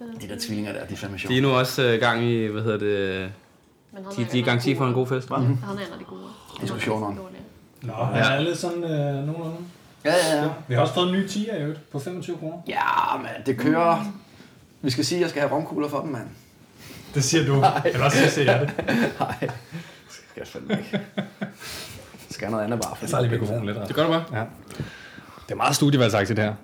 De der tvillinger der, de er fandme sjove. De er nu også øh, gang i, hvad hedder det, Men de, de er garanti for en god fest. Hva? Han er en af de gode. Diskussionerne. Nå, han er lidt sådan øh, nogenlunde. Ja, ja, ja. Vi har også fået en ny 10 i øvrigt på 25 kroner. Ja, men det kører. Vi skal sige, at jeg skal have romkugler for dem, mand. Det siger du. Eller også siger jeg det. Nej, det skal jeg fandme ikke. Jeg skal have noget andet bare. Jeg tager lige mikrofonen lidt. Det gør du bare. Ja. Det er meget studievalgsagtigt her.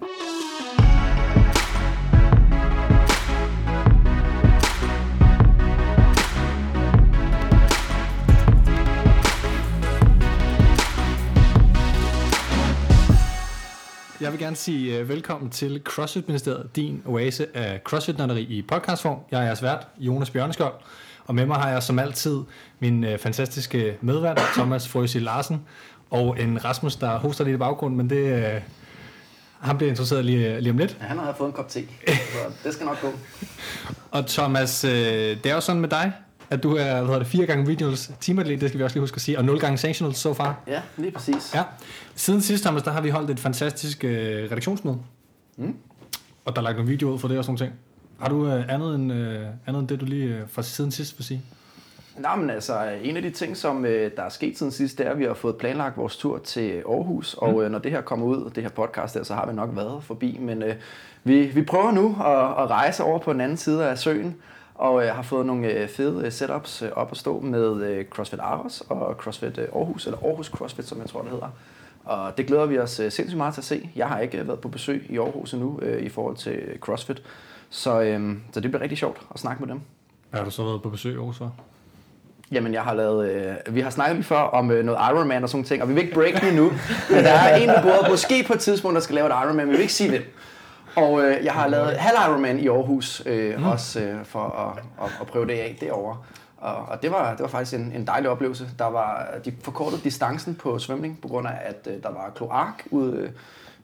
Vil gerne sige uh, velkommen til CrossFit Ministeriet, din oase af crossfit i podcastform. Jeg er jeres vært, Jonas Bjørneskold, og med mig har jeg som altid min uh, fantastiske medvært, Thomas Frøsi Larsen, og en Rasmus, der hoster lidt i baggrunden, men det, uh, han bliver interesseret lige, lige om lidt. Ja, han har fået en kop te, så det skal nok gå. Og Thomas, uh, det er jo sådan med dig, at du er hvad hedder det, fire gange regionals teamatlet, det skal vi også lige huske at sige, og nul gange sanctionals so far. Ja, lige præcis. Ja. Siden sidst, Thomas, der har vi holdt et fantastisk øh, redaktionsmøde. Mm. Og der er lagt nogle videoer ud for det og sådan nogle ting. Har du øh, andet, end, øh, andet end det, du lige øh, fra siden sidst vil sige? Nå, men altså, en af de ting, som øh, der er sket siden sidst, det er, at vi har fået planlagt vores tur til Aarhus. Og Mm. øh, når det her kommer ud, det her podcast der, så har vi nok været forbi. Men øh, vi, vi prøver nu at, at rejse over på den anden side af søen. Og øh, har fået nogle øh, fede øh, setups øh, op at stå med øh, CrossFit Aarhus og CrossFit øh, Aarhus, eller Aarhus CrossFit, som jeg tror, det hedder. Og det glæder vi os øh, sindssygt meget til at se. Jeg har ikke øh, været på besøg i Aarhus endnu øh, i forhold til CrossFit. Så, øh, så det bliver rigtig sjovt at snakke med dem. Har du så været på besøg også? så? Jamen, jeg har lavet... Øh, vi har snakket lige før om øh, noget Ironman og sådan ting, og vi vil ikke break den endnu. men der er en ved bordet, måske på et tidspunkt, der skal lave et Ironman, men vi vil ikke sige det. Og øh, jeg har lavet halv Ironman i Aarhus, øh, mm. også øh, for at, at, at prøve det af derovre. Og, og det, var, det var faktisk en, en dejlig oplevelse. Der var, de forkortede distancen på svømning, på grund af, at øh, der var kloak ude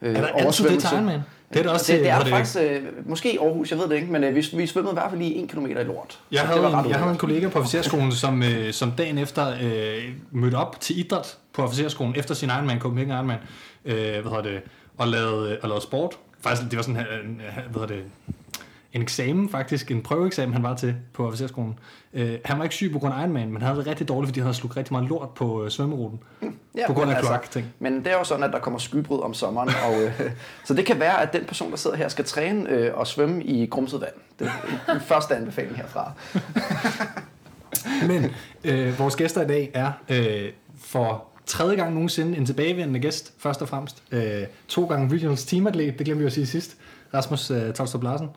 øh, Er der altid det Ironman? Det er der også det, det er der faktisk, øh, måske i Aarhus, jeg ved det ikke, men øh, vi, vi svømmede i hvert fald lige en kilometer i lort. Jeg havde, det var en, jeg havde en kollega på officerskolen, som, øh, som dagen efter øh, mødte op til idræt på officerskolen, efter sin Ironman, Copenhagen Ironman, øh, hvad hedder det, og lavede, og lavede sport. Faktisk, det var sådan en, en, hvad hedder det, en eksamen faktisk, en prøveeksamen, han var til på officerskolen. Øh, han var ikke syg på grund af Ironman, men han havde det rigtig dårligt, fordi han havde slugt rigtig meget lort på øh, svømmeruten. Ja, på grund af altså, kloak-ting. Men det er jo sådan, at der kommer skybrud om sommeren, og, øh, så det kan være, at den person, der sidder her, skal træne øh, og svømme i grumset vand. Det er den første anbefaling herfra. Men øh, vores gæster i dag er øh, for tredje gang nogensinde en tilbagevendende gæst, først og fremmest. Øh, to gange regionals teamatlet, det glemte vi at sige sidst. Rasmus øh, Tolstrup Larsen.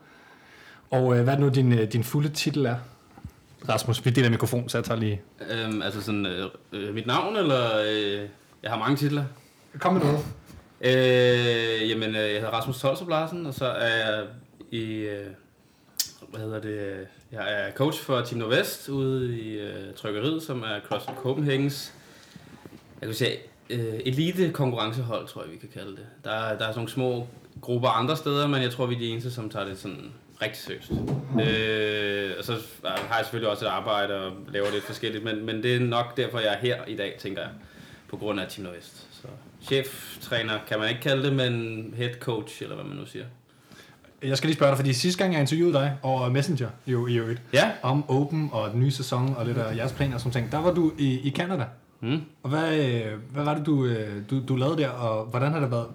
Og øh, hvad er nu, din, øh, din fulde titel er? Rasmus, vi deler mikrofon, så jeg tager lige... Øhm, altså sådan, øh, øh, mit navn, eller... Øh, jeg har mange titler. Kom med noget. Øh, jamen, øh, jeg hedder Rasmus Tolstrup Larsen, og så er jeg i... Øh, hvad hedder det? øh, Jeg er coach for Team Nordvest ude i øh, Trykkeriet, som er CrossFit Copenhagens kan sige, øh, elite konkurrencehold, tror jeg, vi kan kalde det. Der, er- der er sådan nogle små grupper andre steder, men jeg tror, vi er de eneste, som tager det sådan rigtig seriøst. Øh, og så har jeg selvfølgelig også et arbejde og laver lidt forskelligt, men, men det er nok derfor, jeg er her i dag, tænker jeg, på grund af Team Nordvest. Så cheftræner kan man ikke kalde det, men head coach, eller hvad man nu siger. Jeg skal lige spørge dig, fordi sidste gang jeg interviewede dig over Messenger, jo i øvrigt, Ja. om Open og den nye sæson og lidt af jeres planer og sådan ting, der var du i, i Canada. Mm. Og hvad, øh, hvad var det, du, øh, du, du lavede der, og hvordan har det været?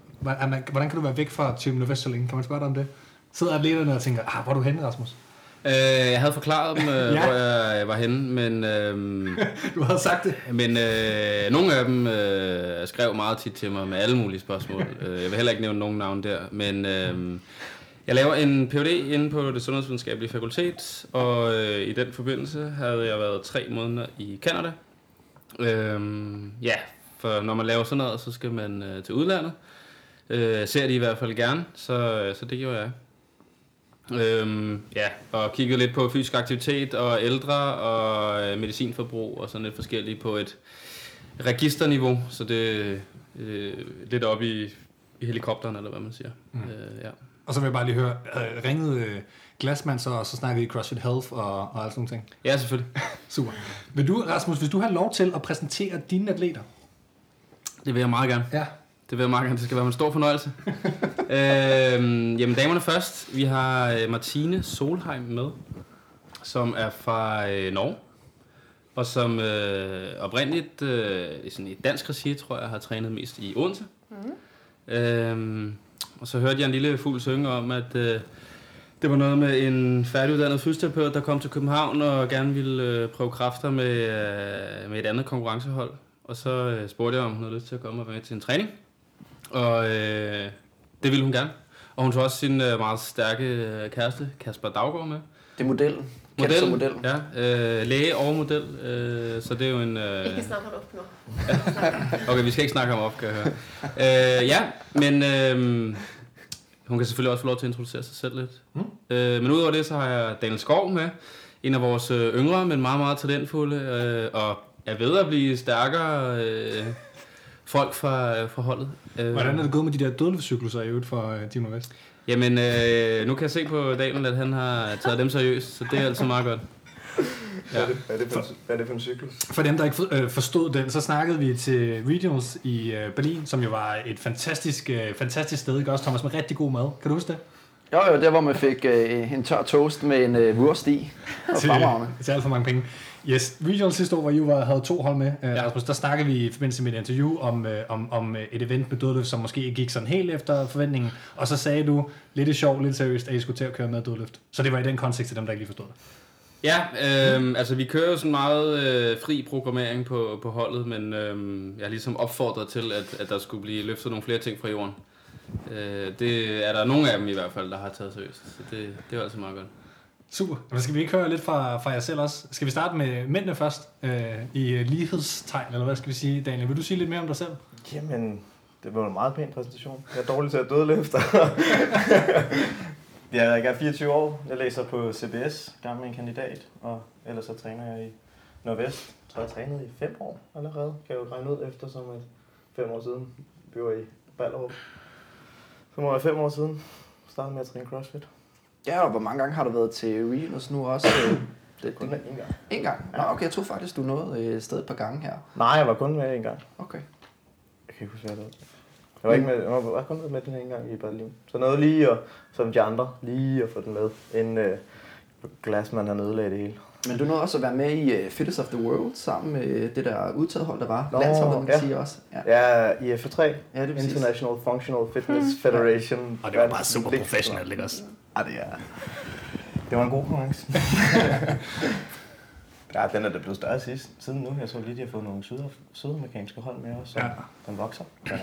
Hvordan kan du være væk fra Team Nordvest så længe? Kan man spørge dig om det? Sidder atleterne og tænker, ah, hvor er du henne, Rasmus? Øh, jeg havde forklaret dem, øh, Ja. hvor jeg var henne, men... Øh, Du havde sagt det. Men øh, nogle af dem øh, skrev meget tit til mig med alle mulige spørgsmål. Øh, jeg vil heller ikke nævne nogen navn der, men øh, jeg laver en Ph.D. inde på det sundhedsvidenskabelige fakultet, og øh, i den forbindelse havde jeg været tre måneder i Canada. Øh, ja, for når man laver sådan noget, så skal man øh, til udlandet. Øh, ser de i hvert fald gerne, så, så det gjorde jeg. Øhm, ja, og kiggede lidt på fysisk aktivitet og ældre og øh, medicinforbrug og sådan lidt forskelligt på et registerniveau, så det øh, lidt op i, i helikopteren, eller hvad man siger. Mm. Øh, ja. Og så vil jeg bare lige høre, øh, ringede øh, Glassman så, og så snakkede I CrossFit Health og, og alt sådan nogle ting? ja, selvfølgelig. Super. Vil du, Rasmus, hvis du har lov til at præsentere dine atleter? Det vil jeg meget gerne. Ja. Det vil jeg meget gerne. Det skal være en stor fornøjelse. øhm, jamen, damerne først. Vi har øh, Martine Solheim med, som er fra øh, Norge. Og som øh, oprindeligt øh, i sådan i dansk regi, tror jeg, har trænet mest i Odense. Mm. Øhm, og så hørte jeg en lille fugl synge om, at øh, det var noget med en færdiguddannet fysioterapeut, der kom til København og gerne ville øh, prøve kræfter med, øh, med et andet konkurrencehold. Og så øh, spurgte jeg, om hun havde lyst til at komme og være med til en træning. Og øh, det ville hun gerne. Og hun tog også sin øh, meget stærke øh, kæreste, Kasper Daggaard, med. Det er modellen. Som model. Ja, øh, læge og model. Øh, så det er jo en... Øh, Ikke snakke om nu. okay, vi skal ikke snakke om op, kan jeg høre. Øh, ja, men øh, hun kan selvfølgelig også få lov til at introducere sig selv lidt. Mm. Øh, men udover det, så har jeg Daniel Skov med. En af vores øh, yngre, men meget, meget talentfulde. Øh, og er ved at blive stærkere øh, folk fra, fra holdet. Øh, Hvordan er det gået med de der dødløbscykluser i øvrigt for uh, Dino Vest? Jamen, øh, nu kan jeg se på Daniel, at han har taget dem seriøst, så det er altså meget godt. Hvad, er det, hvad, er det for, en- hvad er det for en cyklus? For dem, der ikke for, øh, forstod den, så snakkede vi til Regionals i øh, Berlin, som jo var et fantastisk, øh, fantastisk sted, ikke også, Thomas, med rigtig god mad. Kan du huske det? Jo, jo, der hvor man fik øh, en tør toast med en øh, wurst i. Og til, til alt for mange penge. Yes, Regionals sidste år, hvor I var, havde to hold med, øh, Ja. Rasmus, der snakkede vi i forbindelse med et interview om, øh, om, om et event med dødløft, som måske ikke gik sådan helt efter forventningen, og så sagde du lidt i sjov, lidt seriøst, at I skulle til at køre med dødløft. Så det var i den kontekst til dem, der ikke lige forstod det. Ja, øh, altså vi kører jo sådan meget øh, fri programmering på, på holdet, men øh, jeg har ligesom opfordret til, at, at der skulle blive løftet nogle flere ting fra jorden. Øh, det er der nogle af dem i hvert fald, der har taget seriøst, så det, det er altså meget godt. Super. Men skal vi ikke høre lidt fra, fra jer selv også? Skal vi starte med mændene først? Øh, I øh, lighedstegn, eller hvad skal vi sige? Daniel, vil du sige lidt mere om dig selv? Jamen, det var en meget pæn præsentation. Jeg er dårlig til at dødløfte. jeg er 24 år. Jeg læser på CBS, gang med en kandidat. Og ellers så træner jeg i Nordvest. Jeg tror, jeg trænet i fem år allerede. Kan jeg jo regne ud efter, som at fem år siden vi var i Ballerup. Så må jeg fem år siden starte med at træne CrossFit. Ja, og hvor mange gange har du været til regionals nu også? Det, Kun det, en gang. en gang? Nå, okay, jeg tror faktisk, du nåede øh, et sted et par gange her. Nej, jeg var kun med en gang. Okay. Jeg kan ikke huske, hvad det. Jeg var, ikke med, jeg var kun med den en gang i Berlin. Så noget lige, at, som de andre, lige at få den med, inden øh, Glassman han ødelagde det hele. Men du nåede også at være med i uh, Fittest of the World sammen med øh, det der udtaget hold, der var. Nå, Landsholdet, man kan ja. sige også. Ja, Ja, i FA3, ja det er. International Functional Fitness Federation. Og det var bare super professionelt, ikke også? Ja, det er... Det var en god konkurrence. ja, den er da blevet større sidst. Siden nu, jeg så lige, de har fået nogle syd sydamerikanske hold med også. så Ja. Den vokser. Ja,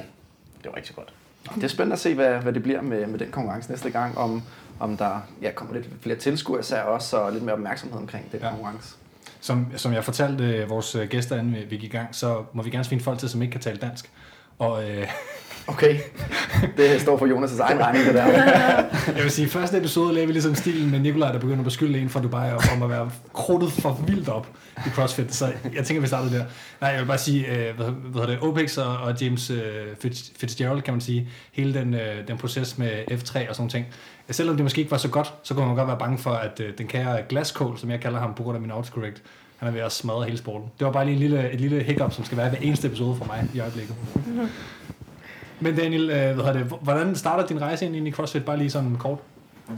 det var så godt. Det er spændende at se, hvad, hvad det bliver med, med den konkurrence næste gang, om, om der ja, kommer lidt flere tilskuere især også, og lidt mere opmærksomhed omkring den Ja. konkurrence. Som, som jeg fortalte øh, vores øh, gæster, inden vi gik i gang, så må vi gerne finde folk til, som ikke kan tale dansk. Og øh, Okay, det står for Jonas' egen regning, det der. jeg vil sige, første episode lavede vi ligesom stilen med Nikolaj, der begynder at beskylde en fra Dubai om at være krudtet for vildt op i CrossFit. Så jeg tænker, vi startede der. Nej, jeg vil bare sige, øh, hvad, hvad hedder det, OPEX og, og James øh, Fitzgerald, kan man sige, hele den, øh, den proces med F3 og sådan ting. Selvom det måske ikke var så godt, så kunne man godt være bange for, at den kære Glaskål, som jeg kalder ham på grund af min autocorrect, han er ved at smadre hele sporten. Det var bare lige en lille, et lille hiccup, som skal være hver eneste episode for mig i øjeblikket. Men Daniel, øh, hvad det, hvordan starter din rejse ind i CrossFit? Bare lige sådan kort.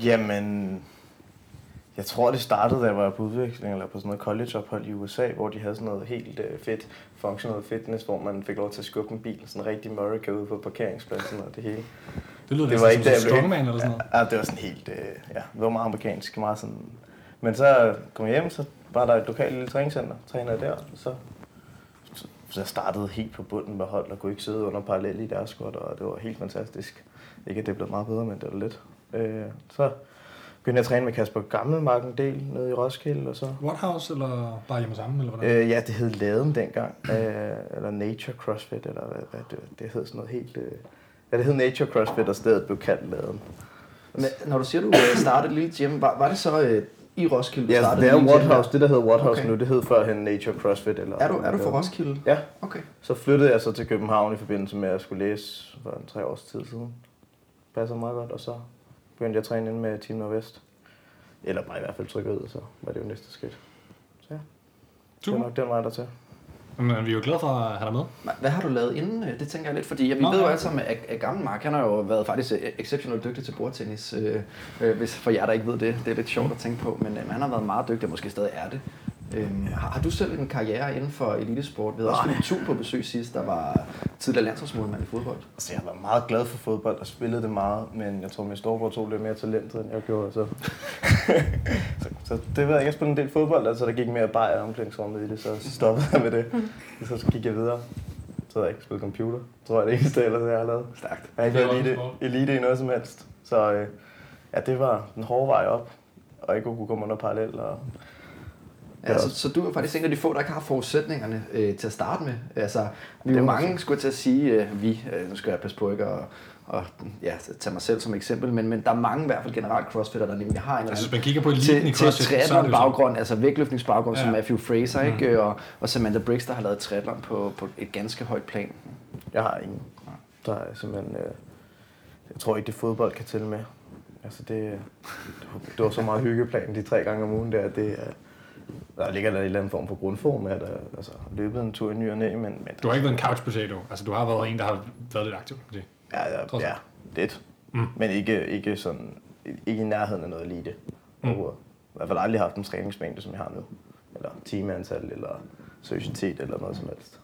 Jamen, jeg tror, det startede, da jeg var på udveksling eller på sådan noget collegeophold i USA, hvor de havde sådan noget helt uh, fedt functional fitness, hvor man fik lov til at skubbe en bil, sådan en rigtig America ude på parkeringspladsen og det hele. Det lyder Det var ikke som strongman eller sådan noget. Ja, det var sådan helt, øh, ja, det var meget amerikansk, meget sådan. Men så kom jeg hjem, så var der et lokalt lille træningscenter, trænede der, og så, så jeg startede helt på bunden med hold, og kunne ikke sidde under parallel i deres squat, og det var helt fantastisk. Ikke at det blev meget bedre, men det var lidt. Øh, så begyndte jeg at træne med Kasper Gammelmark en del nede i Roskilde, og så... Watthouse eller bare hjemme sammen, eller hvordan? Øh, ja, det hed Laden dengang, øh, eller Nature CrossFit, eller hvad, hvad det, det hed sådan noget helt... Øh, ja, det hed Nature CrossFit, og stedet blev kaldt Laden. Men når du siger, du øh, startede lige gym, var, var det så øh, i Roskilde, Ja, det er der? Det, der hedder Watthouse Okay. nu, det hed førhen Nature CrossFit. Eller, Er du, er du fra Roskilde? Ja, Okay. så flyttede jeg så til København i forbindelse med, at jeg skulle læse for en tre års tid siden. Passer meget godt, og så begyndte jeg at træne ind med Team Nordvest. Eller bare i hvert fald trykke ud, og så var det jo næste skridt. Så ja, det er nok den vej der til. Men vi er jo glade for at have dig med. Hva- Hvad har du lavet inden? øh, Det tænker jeg lidt, fordi ja, vi Nå, ved jo alle sammen, at, at gammel Mark, han har jo været faktisk øh, exceptionelt dygtig til bordtennis. Øh, øh, hvis for jer, der ikke ved det, det er lidt sjovt at tænke på, men øh, han har været meget dygtig, og måske stadig er det. Øhm, har, du selv en karriere inden for elitesport? Vi havde også en tur på besøg sidst, der var tidligere landsholdsmålmand i fodbold. Altså, jeg var meget glad for fodbold og spillede det meget, men jeg tror, min storebror tog lidt mere talentet, end jeg gjorde. Så, så, så det ved jeg, jeg spillede en del fodbold, altså der gik mere bajer omklædningsrummet i det, så stoppede jeg med det. Så gik jeg videre. Så jeg ikke spillet computer, tror jeg det eneste, ellers jeg har lavet. Stærkt. Jeg har ikke Det var været elite, elite i noget som helst. Så øh, ja, det var en hård vej op, og ikke kunne komme under parallel. Og, Ja, så, så du er faktisk en af de få, der ikke har forudsætninger øh, til at starte med. Altså, vi er mange, skulle til at sige, øh, vi, øh, nu skal jeg passe på ikke at og, ja, tage mig selv som eksempel, men, men der er mange i hvert fald generelt crossfitter, der nemlig har en Altså, man kigger på eliten i til, til CrossFit, er jo triathlon baggrund, altså vægtløftningsbaggrund, ja. som. Matthew Fraser, ikke? Og, og Samantha Briggs, der har lavet triathlon på, på et ganske højt plan. Jeg har ingen. Der er simpelthen... Øh, jeg tror ikke, det fodbold kan tælle med. Altså, det, det var så meget hyggeplan de tre gange om ugen der. Det, er- der ligger der en eller anden form for grundform at altså, løbet en tur i ny og næ, men, men Du har ikke været en couch potato. Altså, du har været en, der har været lidt aktiv. Det. ja, ja, ja, lidt. Mm. Men ikke, ikke, sådan, ikke i nærheden af noget elite. Mm. I hvert fald aldrig haft en træningsmængde, som jeg har nu. Eller timeantal, eller seriøsitet, eller noget som helst.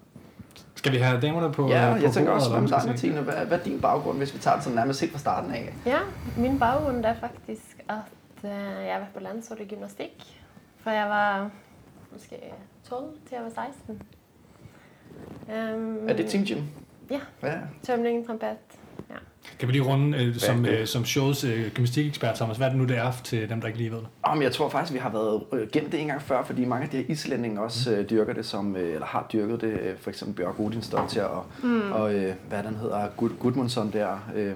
Skal vi have damerne på Ja, på jeg tænker også, skal sige? Martine? Hvad, hvad er din baggrund, hvis vi tager det sådan nærmest helt fra starten af? Ja, min baggrund er faktisk at øh, jeg har været på landsholdet i gymnastik. Fra jeg var måske 12 til jeg var 16. Um, Er det Team Gym? Ja. Ja. Tømling, trompet. Kan vi lige runde øh, som, øh, som shows øh, gymnastikekspert, Thomas? Hvad er det nu, det er til dem, der ikke lige ved det? Om jeg tror faktisk, vi har været øh, gennem det en gang før, fordi mange af de her islændinge også øh, dyrker det, som, øh, eller har dyrket det. Øh, for eksempel Bjørk Odinstolt og, mm. og øh, hvad den hedder, Gud, Gudmundsson der. Øh,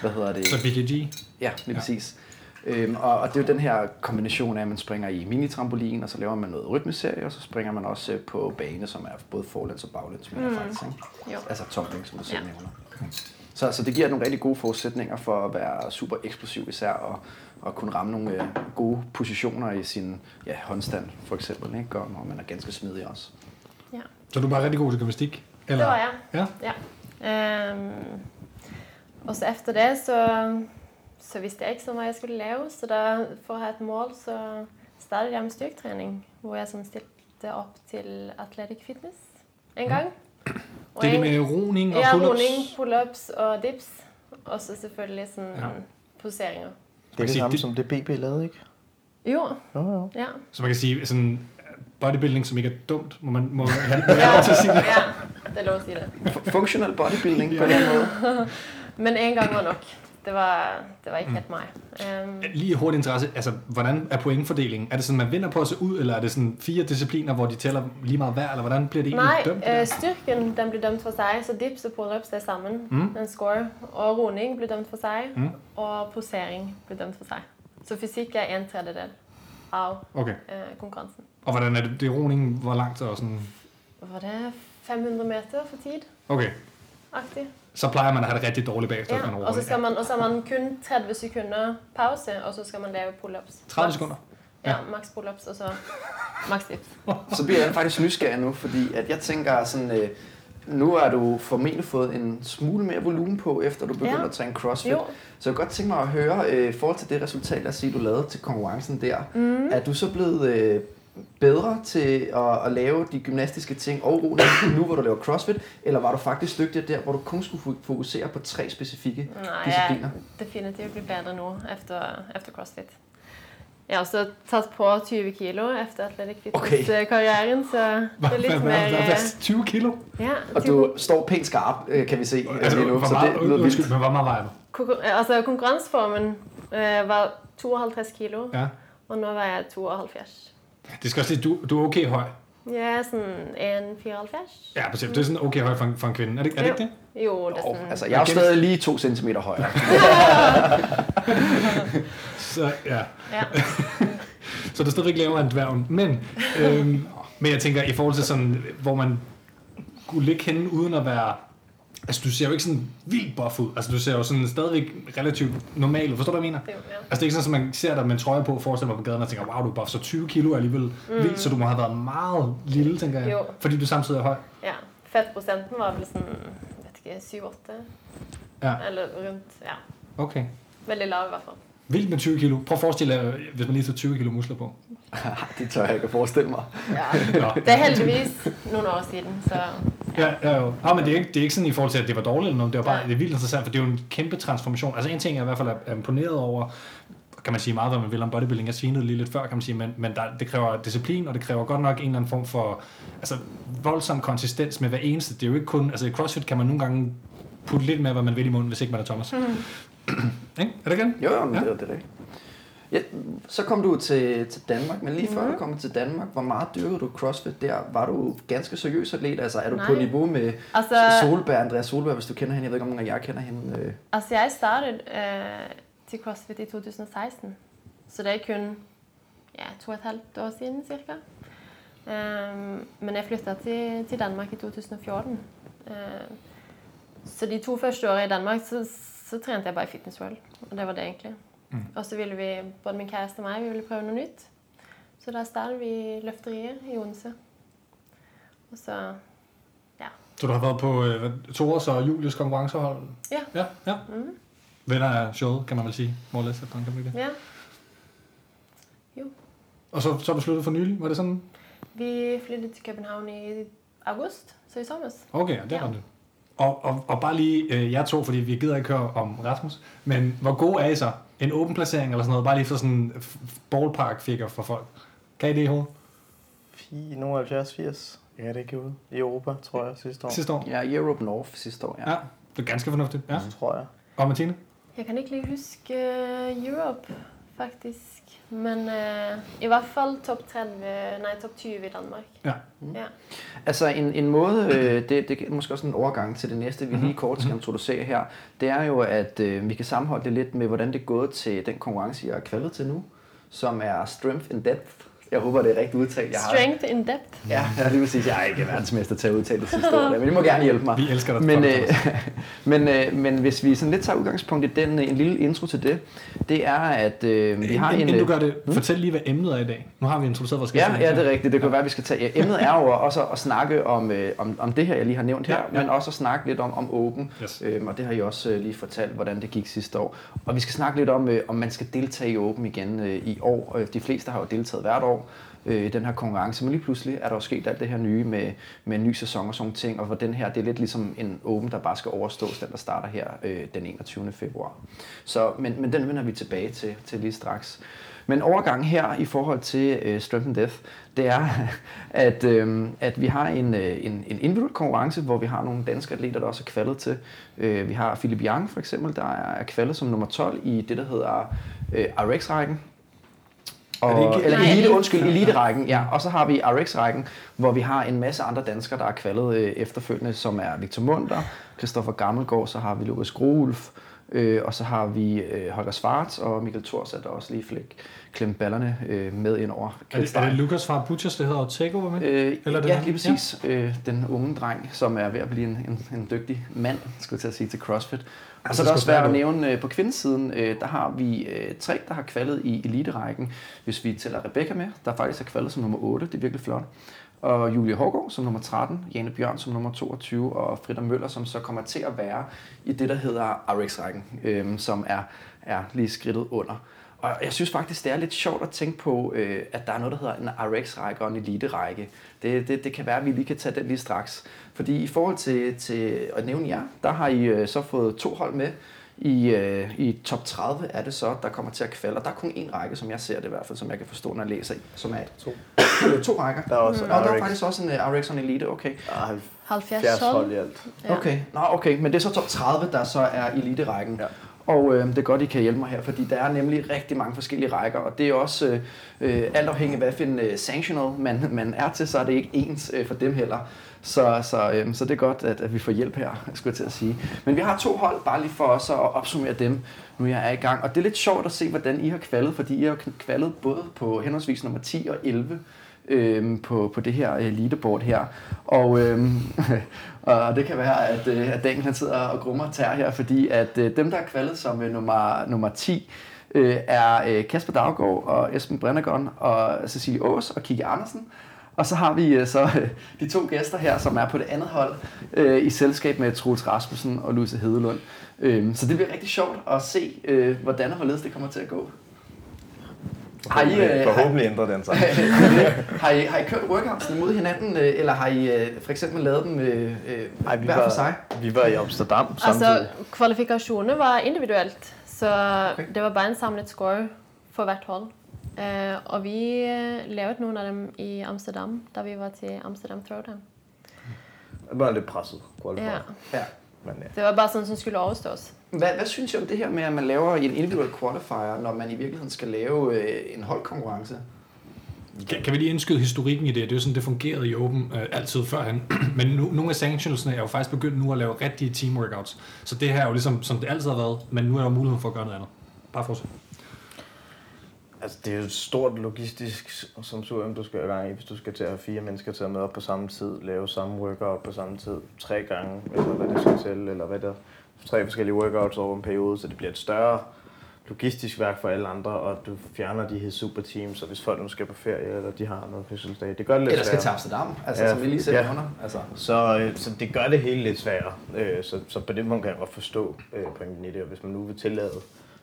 hvad hedder det? Så BKG. Ja, lige Ja. ja. præcis. Øhm, og, og det er jo den her kombination af, at man springer i minitrampolin, og så laver man noget rytmeserie, og så springer man også øh, på bane, som er både forlæns og baglæns, men mm. faktisk. Ikke? Jo. Altså tumbling, som du selv Ja. nævner. Så, så det giver nogle rigtig gode forudsætninger for at være super eksplosiv især, og, og kunne ramme nogle øh, gode positioner i sin ja, håndstand, for eksempel, ikke? og når man er ganske smidig også. Så du er bare rigtig god til gymnastik? Eller? Det var jeg. Ja. Ja. Um, og så efter det så, så vidste jeg ikke så hvad jeg skulle lave, så der, for at have et mål, så startede jeg med styrketræning, hvor jeg sådan stilte op til Athletic Fitness en gang. Og Det er det med roning og Ja, pull-ups? roning, pull-ups og dips. Og så selvfølgelig sådan Ja. ja. poseringer. Det er det sige, samme det- som det BB lavede, ikke? Jo, Jo, jo. ja. Så man kan sige sådan bodybuilding, som ikke er dumt, må man må have lov til at sige det. ja, det er lov at sige det. Functional bodybuilding på en eller anden måde. Men en gang var nok. Det var, det var ikke helt mig. Um, Lige hurtig interesse, altså hvordan er pointfordelingen? Er det sådan, man vinder på at se ud, eller er det sådan fire discipliner, hvor de tæller lige meget hver, eller hvordan bliver det egentlig nej, dømt? øh, der? styrken den blev dømt for sig, så dips og pull-ups er sammen. Mm. Den score. Og roning blev dømt for sig, Mm. og posering blev dømt for sig. Så fysik er en tredjedel af Okay, øh, konkurrencen. og hvordan er det, det er hvor langt og sådan... Var det 500 meter for tid? Okay, Agtigt. Så plejer man at have det rigtig dårligt bagefter, Ja, man og så skal man, og så har man kun 30 sekunder pause, og så skal man lave pull-ups. 30 Max- sekunder? Ja, Ja. max pull-ups, og så max dips. Så bliver jeg faktisk nysgerrig nu, fordi at jeg tænker sådan, øh, nu har du formentlig fået en smule mere volumen på, efter du begyndte Ja. at træne CrossFit. Jo, Så jeg kunne godt tænke mig at høre, øh, i forhold til det resultat, lad os sige, du lavede til konkurrencen der, mm. er du så blevet øh, bedre til at, at lave de gymnastiske ting og roning nu, hvor du laver CrossFit, eller var du faktisk dygtigere der, hvor du kun skulle fo- fokusere på tre specifikke Nej, discipliner? er definitivt blevet bedre nu efter, efter CrossFit. Jeg har også taget på 20 kilo efter Athletic Fitness-karrieren, så det er lidt hvad, mere... hvad, hvad, hvad, 20 kilo? Ja, Og du står pænt skarp, øh, kan vi se Altså, lige nu, hvor så meget, det lyder undskyld, men hvor meget vejer du? altså konkurrenceformen øh, var 52 kilo, Ja. og nu var jeg 72. Det skal også sige, du, du er okay høj. Er sådan 1,74. Ja, præcis. Det er sådan okay høj for en, for en kvinde. Er det, er det ikke det? Jo, det er Oh, sådan... altså, jeg er stadig lige to centimeter højere. Så, ja. Ja. så du er stadigvæk lavere end dværgen. Men, øhm, men jeg tænker, i forhold til sådan, hvor man kunne ligge henne uden at være Altså, du ser jo ikke sådan vildt buff ud. Altså, du ser jo sådan stadigvæk relativt normal ud. Forstår du, hvad jeg mener? Det, ja. Altså, det er ikke sådan, at man ser dig med en trøje på, forestiller mig på gaden og tænker, wow, du er buff, så 20 kilo er alligevel mm. vildt, så du må have været meget lille, tænker jeg. Jo. Fordi du samtidig er høj. ja. Fettprosenten var vel sådan, vet ikke, 7-8. Ja, Eller rundt, ja. okay. Veldig lav i hvert fall. Vildt med 20 kilo. Prøv at forestille dig, hvis man lige tager 20 kilo muskler på. det tør jeg ikke at forestille mig. Ja. Nå. Det er heldigvis nogle år siden, så Ja, ja jo. Ja, men det er, ikke, det er ikke sådan i forhold til, at det var dårligt eller noget. Det var bare Nej. det er vildt interessant, for det er jo en kæmpe transformation. Altså en ting, jeg i hvert fald er er imponeret over, kan man sige meget, hvad man vil om bodybuilding. Jeg svinede lige lidt før, kan man sige, men, men der, det kræver disciplin, og det kræver godt nok en eller anden form for altså, voldsom konsistens med hver eneste. Det er jo ikke kun, altså i CrossFit kan man nogle gange putte lidt med, hvad man vil i munden, hvis ikke man er Thomas. Mm. ikke? Er det igen? Jo, jo, men Ja. det er det. ikke. Ja, så kom du til, til Danmark, men lige før du kom til Danmark, hvor meget dyrkede du CrossFit der? Var du ganske seriøs atlet? Altså er du Nej. på niveau med Altså, Solberg, Andreas Solberg, hvis du kender hende? Jeg ved ikke, om nogen af jer kender hende. Øh. altså jeg startet øh, til CrossFit i 2016, så det er kun ja, to og et halvt år siden cirka. Um, men jeg flyttet til, til Danmark i 2014. Uh, så de to første årene i Danmark så, så trente jeg bare i Fitness World, og det var det egentlig. Mm. Og så ville vi, både min kæreste og mig, vi ville prøve noget nyt. Så der startede vi løfteriet i Odense. Og så, ja. Så du har været på øh, Tores og Julius konkurrencehold? Ja. Ja, ja. Mm. Venner af showet, kan man vel sige. More or less, kan man det? Ja, Og så, så er du sluttet for nylig, var det sådan? vi flyttede til København i august, så i sommer. Okay, ja, det Ja. var det. Og, og, og bare lige øh, jer to, fordi vi gider ikke høre om Rasmus, men hvor god er I så? En åben placering eller sådan noget, bare lige for sådan ballpark figure for folk. Kan I det i hovedet? 79, 80. Jeg kan det ud. I Europa, tror jeg, sidste år. Sidste år? Ja, Europe North sidste år, ja. Ja, det er ganske fornuftigt. Ja. Tror jeg. Og Martine? Jeg kan ikke lige huske uh, Europe, faktisk. Men uh, i hvert fald top 30, nej, top 20 i Danmark. Ja. Ja. Altså en, en måde, øh, det, det er måske også en overgang til det næste, vi lige kort skal introducere her, det er jo, at øh, vi kan sammenholde det lidt med, hvordan det er gået til den konkurrence, jeg er kvalget til nu, som er Strength in Depth. Jeg håber, det er rigtigt udtalt. Jeg har, Strength in depth. Ja, ja, lige præcis. Jeg er ikke verdensmester til at udtale det sidste ord, men I må gerne hjælpe mig. Vi elsker dig. Men, øh, men, øh, men hvis vi sådan lidt tager udgangspunkt i den, øh, en lille intro til det, det er, at øh, vi har en... inden du øh, gør det, fortæl lige, hvad emnet er i dag. Nu har vi introduceret vores Ja, gæster. ja, det er rigtigt. Det kan være, at vi skal tage... Ja, emnet er jo også at snakke om, øh, om, om det her, jeg lige har nævnt her, Ja, ja, ja. ja. men også at snakke lidt om, om Open. Yes. Øhm, og det har I også øh, lige fortalt, hvordan det gik sidste år. Og vi skal snakke lidt om, øh, om man skal deltage i Open igen øh, i år. Øh, De fleste har jo deltaget hvert år øh, i den her konkurrence, men lige pludselig er der jo sket alt det her nye med, med en ny sæson og sådan ting, og hvor den her, det er lidt ligesom en åben, der bare skal overstås, den der starter her øh, den 21. februar. Så, men, men den vender vi tilbage til, til lige straks. Men overgang her i forhold til øh, Strength and Death, det er, at, øh, at vi har en, øh, en, en individuel konkurrence, hvor vi har nogle danske atleter, der også er kvalet til. Øh, vi har Philip Young for eksempel, der er er kvalet som nummer 12 i det, der hedder øh, RX-rækken. Det Og, ikke- eller Nej, elite, elite. undskyld, elite-rækken, ja. Og så har vi RX-rækken, hvor vi har en masse andre danskere, der er kvalet øh, efterfølgende, som er Victor Munter, Christoffer Gammelgaard, så har vi Louis Groulf, øh, og så har vi øh, Holger Svarts og Mikkel Thors, der også lige fik klemt ballerne øh, med ind over Er det, er det Lukas fra Butchers, der hedder Tego, var med? Øh, Eller det ja, lige præcis. Ja. Øh, den unge dreng, som er ved at blive en, en, en dygtig mand, skulle jeg til at sige, til CrossFit. Og Altså, så er det også værd at nævne, øh, på kvindesiden, øh, der har vi øh, tre, der har kvalet i eliterækken. Hvis vi tæller Rebecca med, der faktisk er kvalet som nummer 8, det er virkelig flot. Og Julie Hågaard som nummer 13, Jane Bjørn som nummer 22, og Frida Møller, som så kommer til at være i det, der hedder RX-rækken, øh, som er, er lige skridtet under. Og jeg synes faktisk, det er lidt sjovt at tænke på, øh, at der er noget, der hedder en RX-række og en elite-række. Det, det, det kan være, at vi lige kan tage den lige straks. Fordi i forhold til, til at nævne jer, der har I øh, så fået to hold med. I, øh, I top 30 er det så, der kommer til at kvalde. Og der er kun én række, som jeg ser det i hvert fald, som jeg kan forstå, når jeg læser i, som er To. to rækker. Der er også Nå, der er faktisk også en uh, RX og en Elite, okay. Der er 70 70 hold hold. i alt. Ja. Okay, Nå, okay. men det er så top 30, der så er elite-rækken. Ja. Og øh, det er godt, I kan hjælpe mig her, fordi der er nemlig rigtig mange forskellige rækker, og det er også øh, øh, alt afhængig af, hvad for en øh, sanctional man, man er til, så er det ikke ens øh, for dem heller. Så, så, øh, så det er godt, at, at vi får hjælp her, skulle jeg til at sige. Men vi har to hold, bare lige for os at opsummere dem, nu jeg er i gang. Og det er lidt sjovt at se, hvordan I har kvalet, fordi I har kvalet både på henholdsvis nummer 10 og 11 øh, på, på det her øh, leaderboard her. Og, øh, og det kan være, at, øh, at Daniel han sidder og grummer tær her, fordi at øh, dem, der er kvalet som øh, nummer, nummer 10, øh, er øh, Kasper Daggaard og Esben Brennergon og Cecilie Aas og Kiki Andersen. Og så har vi øh, så øh, de to gæster her, som er på det andet hold, øh, i selskab med Troels Rasmussen og Louise Hedelund. Øh, så det bliver rigtig sjovt at se, øh, hvordan og hvorledes det kommer til at gå. Har I, Forhåbentlig, øh, forhåbentlig ændrer den sig. har, I, har I kørt workoutsene mod hinanden, øh, eller har I øh, for eksempel lavet dem øh, øh, Ej, vi hver var, for sig? Vi var i Amsterdam samtidig. Altså, kvalifikasjoner var individuelt, så det var bare en samlet score for hvert hold. Eh, og vi eh, lavet nogle af dem i Amsterdam, da vi var til Amsterdam Throwdown. Det var lidt presset, qualifier. Ja. Ja. Men ja. Det var bare sådan, som skulle overstås. Hvad, hvad synes I om det her med, at man laver en individuel qualifier, når man i virkeligheden skal lave øh, en holdkonkurrence? Kan, kan vi lige indskyde historikken i det? Det er jo sådan, det fungerede i Open øh, altid førhen. Men nu, nogle af sanctionsene er jo faktisk begyndt nu at lave rigtige team workouts. Så det her er jo ligesom, som det altid har været, men nu er der mulighed for at gøre noget andet. Bare fortsæt. Altså, det er jo et stort logistisk, som SUM, du skal i gang i, hvis du skal til at have fire mennesker til at med op på samme tid, lave samme workout på samme tid, tre gange, eller hvad det skal til, eller hvad der tre forskellige workouts over en periode, så det bliver et større logistisk værk for alle andre, og du fjerner de her super teams, og hvis folk nu skal på ferie, eller de har noget fødselsdag, det gør det lidt Eller skal til sværere. Amsterdam, altså Ja, som vi lige ser ja. under. Altså. Så, øh, så det gør det hele lidt sværere. Øh, så, så på det punkt kan jeg godt forstå øh, pointen i det. Og hvis man nu vil tillade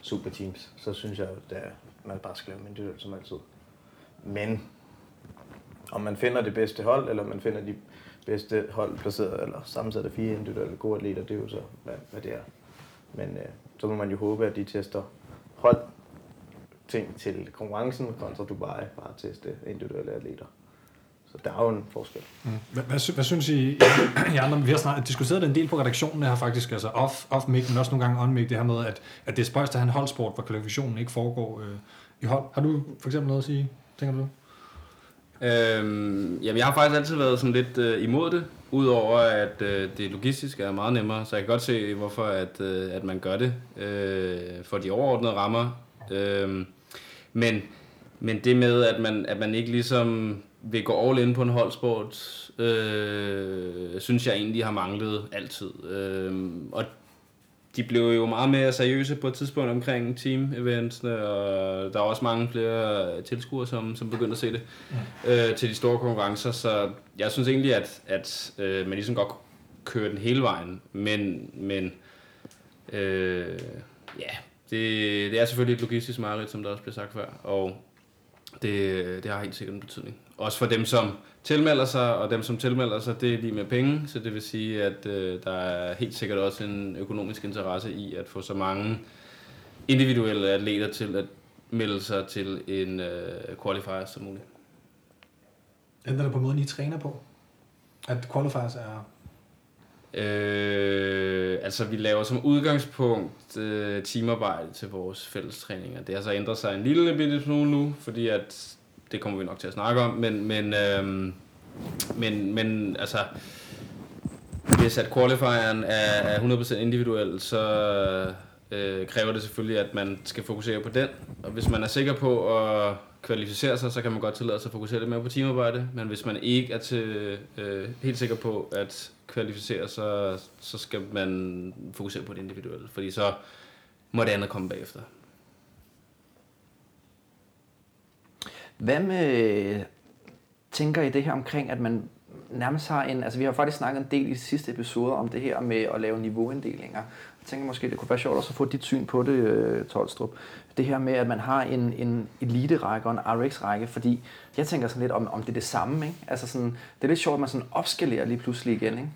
superteams, så synes jeg, at man bare skal lave individuelt som altid. Men om man finder det bedste hold, eller man finder de bedste hold placeret, eller sammensat af fire individuelle gode atleter, det er jo så, hvad, hvad det er. Men øh, så må man jo håbe, at de tester hold ting til konkurrencen, kontra Dubai bare teste individuelle atleter. Så der er jo en forskel. Mm. Hvad, hvad, hvad synes I, I andre? Vi har snart diskuteret det en del på redaktionen her faktisk, altså off, off mic, men også nogle gange on mic, det her med, at, at det er spøjst at have en holdsport, hvor kvalifikationen ikke foregår øh, i hold. Har du for eksempel noget at sige, tænker du? Øhm, jamen, jeg har faktisk altid været sådan lidt øh, imod det, udover at øh, det logistiske er meget nemmere, så jeg kan godt se, hvorfor at, øh, at man gør det øh, for de overordnede rammer. Øhm, men, men det med, at man, at man ikke ligesom vil gå all in på en holdsport, øh, synes jeg egentlig har manglet altid. Øh, og de blev jo meget mere seriøse på et tidspunkt omkring team-eventsene, og der er også mange flere tilskuere, som, som begynder at se det øh, til de store konkurrencer. Så jeg synes egentlig, at, at øh, man ligesom godt kører den hele vejen, men, men øh, ja, det, det er selvfølgelig et logistisk mareridt, som der også blev sagt før, og det, det har helt sikkert en betydning. Også for dem, som tilmelder sig, og dem, som tilmelder sig, det er lige med penge, så det vil sige, at øh, der er helt sikkert også en økonomisk interesse i at få så mange individuelle atleter til at melde sig til en øh, qualifier som muligt. Ændrer det på måden, I træner på? At qualifiers er... Øh, altså, vi laver som udgangspunkt øh, teamarbejde til vores fælles træninger. Det har så ændret sig en lille bitte smule nu, fordi at det kommer vi nok til at snakke om, men, men, øhm, men, men altså, hvis at qualifieren er, er 100% individuel, så øh, kræver det selvfølgelig, at man skal fokusere på den. Og hvis man er sikker på at kvalificere sig, så kan man godt tillade sig at fokusere lidt mere på teamarbejde. Men hvis man ikke er til, øh, helt sikker på at kvalificere sig, så skal man fokusere på det individuelle. Fordi så må det andet komme bagefter. Hvad med, tænker I det her omkring, at man nærmest har en, altså vi har faktisk snakket en del i de sidste episoder om det her med at lave niveauinddelinger. Jeg tænker måske, det kunne være sjovt også at få dit syn på det, øh, Tolstrup. Det her med, at man har en, en elite-række og en RX-række, fordi jeg tænker sådan lidt om, om det er det samme, ikke? Altså sådan, det er lidt sjovt, at man sådan opskalerer lige pludselig igen, ikke?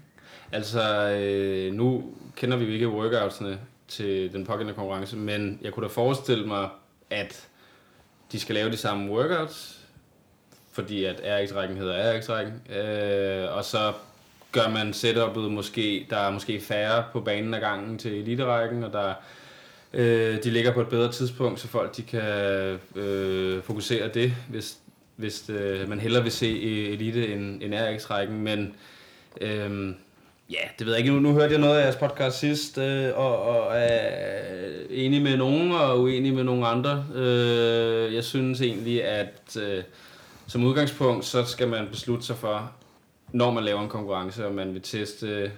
Altså, øh, nu kender vi jo ikke workoutsene til den pågældende konkurrence, men jeg kunne da forestille mig, at de skal lave de samme workouts, fordi at RX-rækken hedder RX-rækken, øh, og så gør man setupet måske, der er måske færre på banen ad gangen til elite-rækken, og der øh, de ligger på et bedre tidspunkt, så folk de kan øh, fokusere det, hvis, hvis øh, man hellere vil se e-, elite end, end RX-rækken, men øh, Ja, det ved jeg ikke. Nu, nu hørte jeg noget af jeres podcast sidst, øh, og, og er enig med nogen og uenig med nogle andre. Øh, jeg synes egentlig, at øh, som udgangspunkt, så skal man beslutte sig for, når man laver en konkurrence, om man vil teste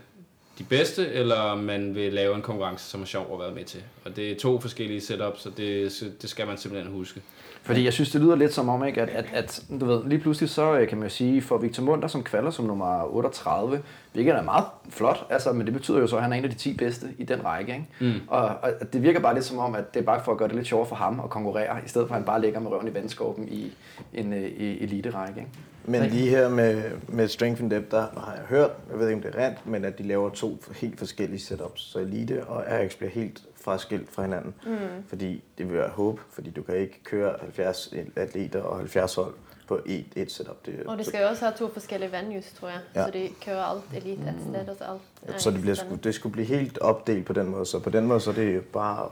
de bedste, eller man vil lave en konkurrence, som er sjov at være med til. Og det er to forskellige setups, og det, det skal man simpelthen huske. Fordi jeg synes, det lyder lidt som om, ikke, at, at, at du ved, lige pludselig så øh, kan man jo sige, for Victor Munter som kvalder som nummer 38, hvilket er meget flot, altså, men det betyder jo så, at han er en af de 10 bedste i den række. Ikke? Mm. Og, og, det virker bare lidt som om, at det er bare for at gøre det lidt sjovere for ham at konkurrere, i stedet for at han bare ligger med røven i vandskåben i en uh, elite-række. Ikke? Men lige her med, med Strength and Depth, der har jeg hørt, jeg ved ikke om det er rent, men at de laver to helt forskellige setups. Så Elite og RX bliver helt fraskilt fra hinanden. Mm. Fordi det vil være håb, fordi du kan ikke køre 70 atleter og 70 hold på et, et setup. Det, og det skal jo også have to forskellige venues, tror jeg. Ja. Så det kører alt elite et sted, og så alt... Ja, så det, bliver, det skulle blive helt opdelt på den måde. Så på den måde så er det bare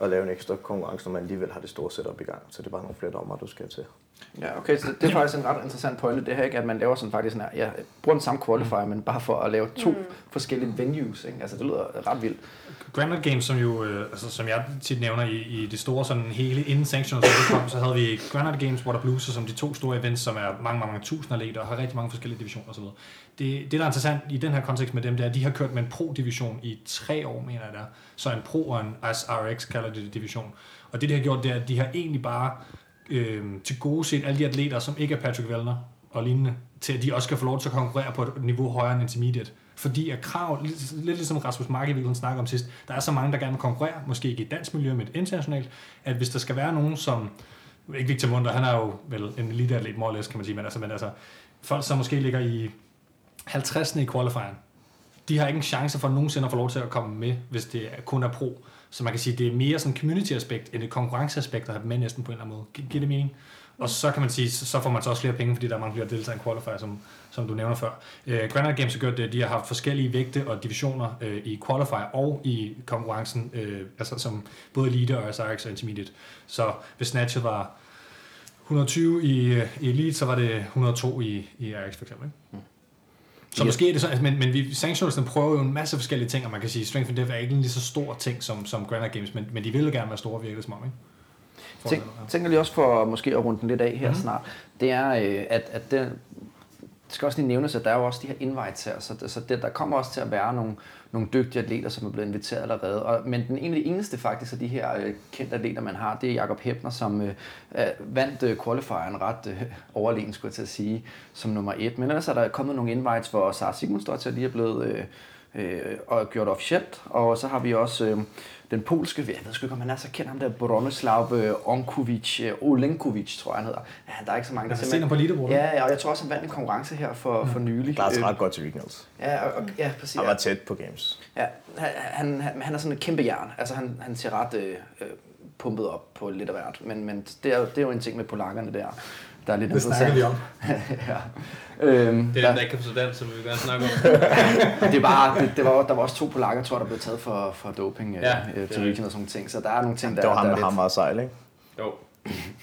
at lave en ekstra konkurrence, når man alligevel har det store setup i gang. Så det er bare nogle flere dommer, du skal til. Ja, okay, så det er faktisk en ret interessant pointe, det her, ikke? at man laver sådan faktisk sådan her, ja, bruger den samme qualifier, men bare for at lave to mm. forskellige venues. Ikke? Altså, det lyder ret vildt. Granite Games, som jo, øh, altså, som jeg tit nævner i, i det store sådan hele inden sanctions kom, så havde vi Granite Games, Water Blues, som de to store events, som er mange, mange, mange tusind atleter og har rigtig mange forskellige divisioner osv. Det, det, der er interessant i den her kontekst med dem, det er, at de har kørt med en pro-division i tre år, mener jeg der. Så en pro og en SRX kalder det division. Og det, de har gjort, det er, at de har egentlig bare øh, til gode set alle de atleter, som ikke er Patrick Vellner og lignende, til at de også skal få lov til at konkurrere på et niveau højere end intermediate. Fordi at krav, lidt, lidt ligesom Rasmus Mark i snakker om sidst, der er så mange, der gerne vil konkurrere, måske ikke i et dansk miljø, men internationalt, at hvis der skal være nogen, som, ikke Victor Munter, han er jo vel en eliteatlet, more kan man sige, men altså, men altså folk, som måske ligger i 50. i qualifieren, de har ikke en chance for nogensinde at få lov til at komme med, hvis det kun er pro. Så man kan sige, det er mere sådan community-aspekt, end et konkurrenceaspekt at have med næsten på en eller anden måde. Giver det mening? Og så kan man sige, så får man så også flere penge, fordi der er mange flere deltagere i qualifier, som, som du nævner før. Uh, Granite Games har gjort det, de har haft forskellige vægte og divisioner uh, i qualifier og i konkurrencen, uh, altså som både elite og SRX og intermediate. Så hvis snatchet var 120 i, i elite, så var det 102 i, i RX for eksempel. Ikke? Mm. Så måske er det sådan, altså, men, men vi, Sanctions prøver jo en masse forskellige ting, og man kan sige, Strength and Depth er ikke en lige så stor ting som, som Granite Games, men, men de vil gerne være store, virker det som om, ikke? Tænk, tænker lige også for måske at runde den lidt af her mm-hmm. snart, det er, øh, at, at det, det skal også lige nævnes, at der er jo også de her invites her, så, så det, der kommer også til at være nogle, nogle dygtige atleter, som er blevet inviteret allerede. Og, men den egentlig eneste faktisk af de her øh, kendte atleter, man har, det er Jakob Hebner, som øh, vandt øh, qualifieren ret øh, overlegen, skulle jeg til at sige, som nummer et. Men ellers er der kommet nogle invites, hvor Sara Sigmundsdottir lige er blevet øh, øh, og gjort officielt. Og så har vi også øh, den polske, jeg ved sgu ikke, om han er så kendt ham der, Bronislav øh, Onkovic, øh, Olenkovic, tror jeg han hedder. Ja, der er ikke så mange, der simpelthen... på leaderboard. Ja, ja, og jeg tror også, han vandt en konkurrence her for, for nylig. Der er ret godt til regionals. Ja, og, ja, præcis. Han var tæt på games. Ja, han, han, han er sådan et kæmpe jern. Altså, han, han ser ret øh, pumpet op på lidt af hvert. Men, men det, er, det er jo en ting med polakkerne der der er lidt det snakker vi om. ja. Øhm, det er den, der ikke kan forstå dansk, som vi gerne snakke om. det var, det, det var, der var også to polakker, tror jeg, der blev taget for, for doping ja, øh, til region og sådan ting. Så der er nogle ting, der, det var ham, der der ham var sejl, ikke? Jo,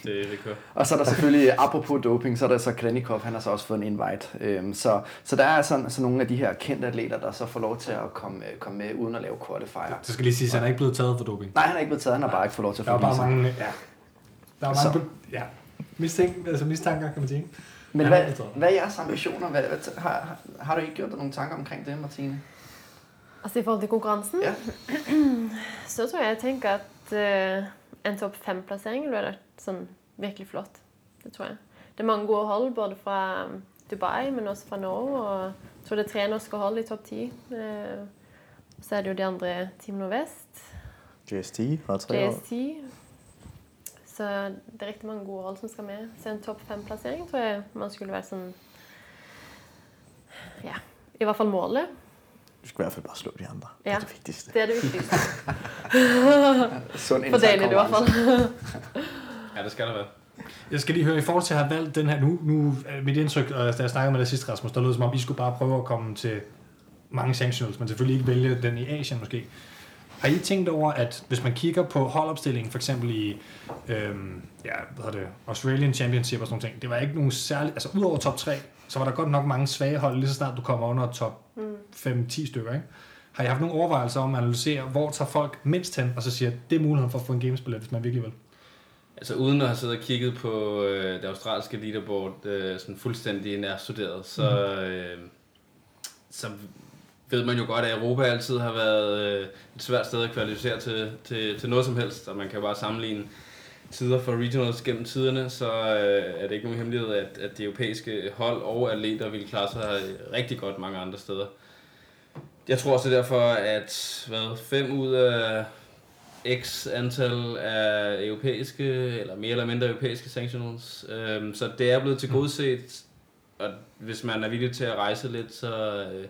det, det kører. og så er der selvfølgelig, apropos doping, så er der så Krenikov, han har så også fået en invite. Øhm, så, så der er sådan, så nogle af de her kendte atleter, der så får lov til at komme, øh, komme med, uden at lave qualifier. Så skal lige sige, at han er ikke blevet taget for doping. Nej, han er ikke blevet taget, han har bare ikke fået lov til at få Der er bare mange, ja. Der er mange, så, ja mistænk, altså mistanker, kan man sige. Men hvad, hvad er jeres ambitioner? Hvad, hvad, har, har du ikke gjort dig nogle tanker omkring det, Martine? Altså i forhold til konkurrencen, ja. så tror jeg, jeg tænker, at uh, en topp fem-placering ville være sådan virkelig flot. Det tror jeg. Det er mange gode hold, både fra Dubai, men også fra Norge. Og jeg tror det er tre norske hold i topp 10. Uh, så er det jo de andre Team Nordvest. JST har tre JST, så det er rigtig mange gode hold som skal med. Så en topp fem-plassering tror jeg man skulle være sådan Ja, i hvert fall målet. Du skal i hvert fald bare slå de andre. Ja, det er det vigtigste. Det er det vigtigste. Sådan For dagen i hvert fald. ja, det skal der være. Jeg skal lige høre, i forhold til at have valgt den her, nu, nu mit indtryk, da jeg snakkede med dig sidst, Rasmus, der lød som om, I skulle bare prøve at komme til mange sanctionals, men selvfølgelig ikke vælge den i Asien måske. Har I tænkt over, at hvis man kigger på holdopstillingen, for eksempel i øhm, ja, hvad det, Australian Championship og sådan noget, det var ikke nogen særlig, altså udover top 3, så var der godt nok mange svage hold, lige så snart du kommer under top mm. 5-10 stykker, ikke? Har I haft nogle overvejelser om at analysere, hvor tager folk mindst hen, og så siger, at det er muligheden for at få en gamesbillet, hvis man virkelig vil? altså uden at have siddet og kigget på øh, det australske leaderboard øh, sådan fuldstændig nærstuderet, så, øh, så ved man jo godt, at Europa altid har været øh, et svært sted at kvalificere til, til, til noget som helst, og man kan bare sammenligne tider for regionals gennem tiderne, så øh, er det ikke nogen hemmelighed, at, at de europæiske hold og atleter vil klare sig rigtig godt mange andre steder. Jeg tror også derfor, at hvad, fem ud af x antal af europæiske, eller mere eller mindre europæiske sanctionals, øh, så det er blevet til godset, og hvis man er villig til at rejse lidt, så, øh,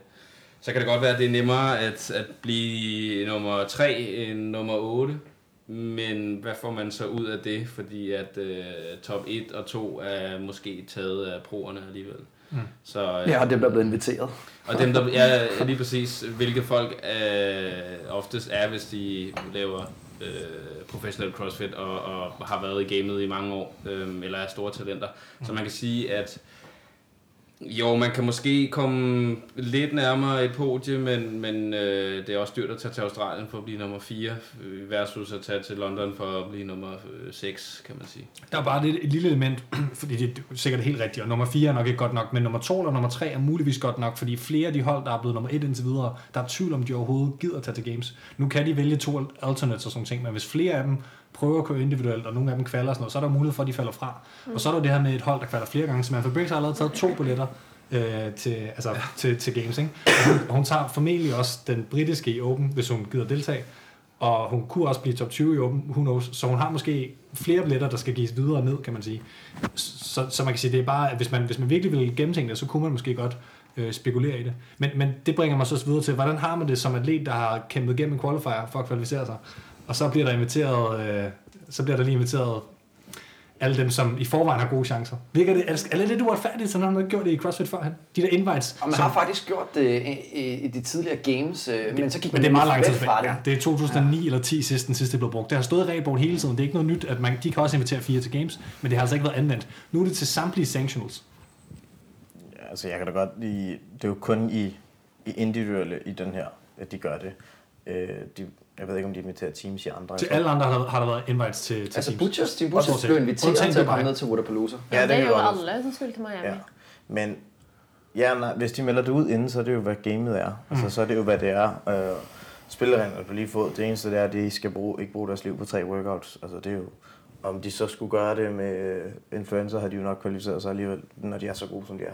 så kan det godt være, at det er nemmere at, at blive nummer 3 end nummer 8. Men hvad får man så ud af det? Fordi at øh, top 1 og 2 er måske taget af proerne alligevel. Mm. Så, øh, ja, og dem, der er blevet inviteret. Og dem, der ja, lige præcis, hvilke folk øh, oftest er, hvis de laver øh, professionel crossfit og, og har været i gamet i mange år, øh, eller er store talenter. Mm. Så man kan sige, at jo, man kan måske komme lidt nærmere et podie, men, men øh, det er også dyrt at tage til Australien for at blive nummer 4, øh, versus at tage til London for at blive nummer øh, 6, kan man sige. Der er bare et, et lille element, fordi det er sikkert helt rigtigt, og nummer 4 er nok ikke godt nok, men nummer 2 og nummer 3 er muligvis godt nok, fordi flere af de hold, der er blevet nummer 1 indtil videre, der er tvivl om, de overhovedet gider at tage til games. Nu kan de vælge to alternates og sådan ting, men hvis flere af dem prøver at køre individuelt, og nogle af dem kvalder og sådan noget, så er der mulighed for, at de falder fra. Mm. Og så er der det her med et hold, der kvalder flere gange, så man Briggs har allerede taget to billetter øh, til, altså, ja. til, til games. Ikke? Og, hun, og hun tager formentlig også den britiske i Open, hvis hun gider deltage. Og hun kunne også blive top 20 i Open, who knows. Så hun har måske flere billetter, der skal gives videre ned, kan man sige. Så, så man kan sige, det er bare, at hvis man, hvis man virkelig vil gennemtænke det, så kunne man måske godt øh, spekulere i det. Men, men det bringer mig så videre til, hvordan har man det som atlet, der har kæmpet gennem en qualifier for at kvalificere sig? Og så bliver der inviteret, øh, så bliver der lige inviteret alle dem, som i forvejen har gode chancer. Virker det, er det lidt uretfærdigt, så har man gjort det i CrossFit førhen? De der invites. Og man som, har faktisk gjort det i, i, i de tidligere games, øh, men så gik men det er meget lang tid fra det. Ja, det er 2009 ja. eller 10 sidst, den sidste blev brugt. Det har stået i regelbogen hele tiden. Det er ikke noget nyt, at man, de kan også invitere fire til games, men det har altså ikke været anvendt. Nu er det til samtlige sanctionals. Ja, altså jeg kan da godt lide, det er jo kun i, i individuelle i den her, at de gør det. Øh, de, jeg ved ikke, om de inviterer teams i andre. Til alle andre har der, har der været invites til, til altså, teams. Butchers, Team Butchers blev inviteret til at komme ned til Waterpalooza. Ja, det, det er jo alle, som skulle til Miami. Ja. Men ja, nej, hvis de melder det ud inden, så er det jo, hvad gamet er. Altså, mm. Så er det jo, hvad det er. Øh, spillereglerne på lige fod. Det eneste det er, at de skal bruge, ikke bruge deres liv på tre workouts. Altså, det er jo, om de så skulle gøre det med influencer, har de jo nok kvalificeret sig alligevel, når de er så gode, som de er.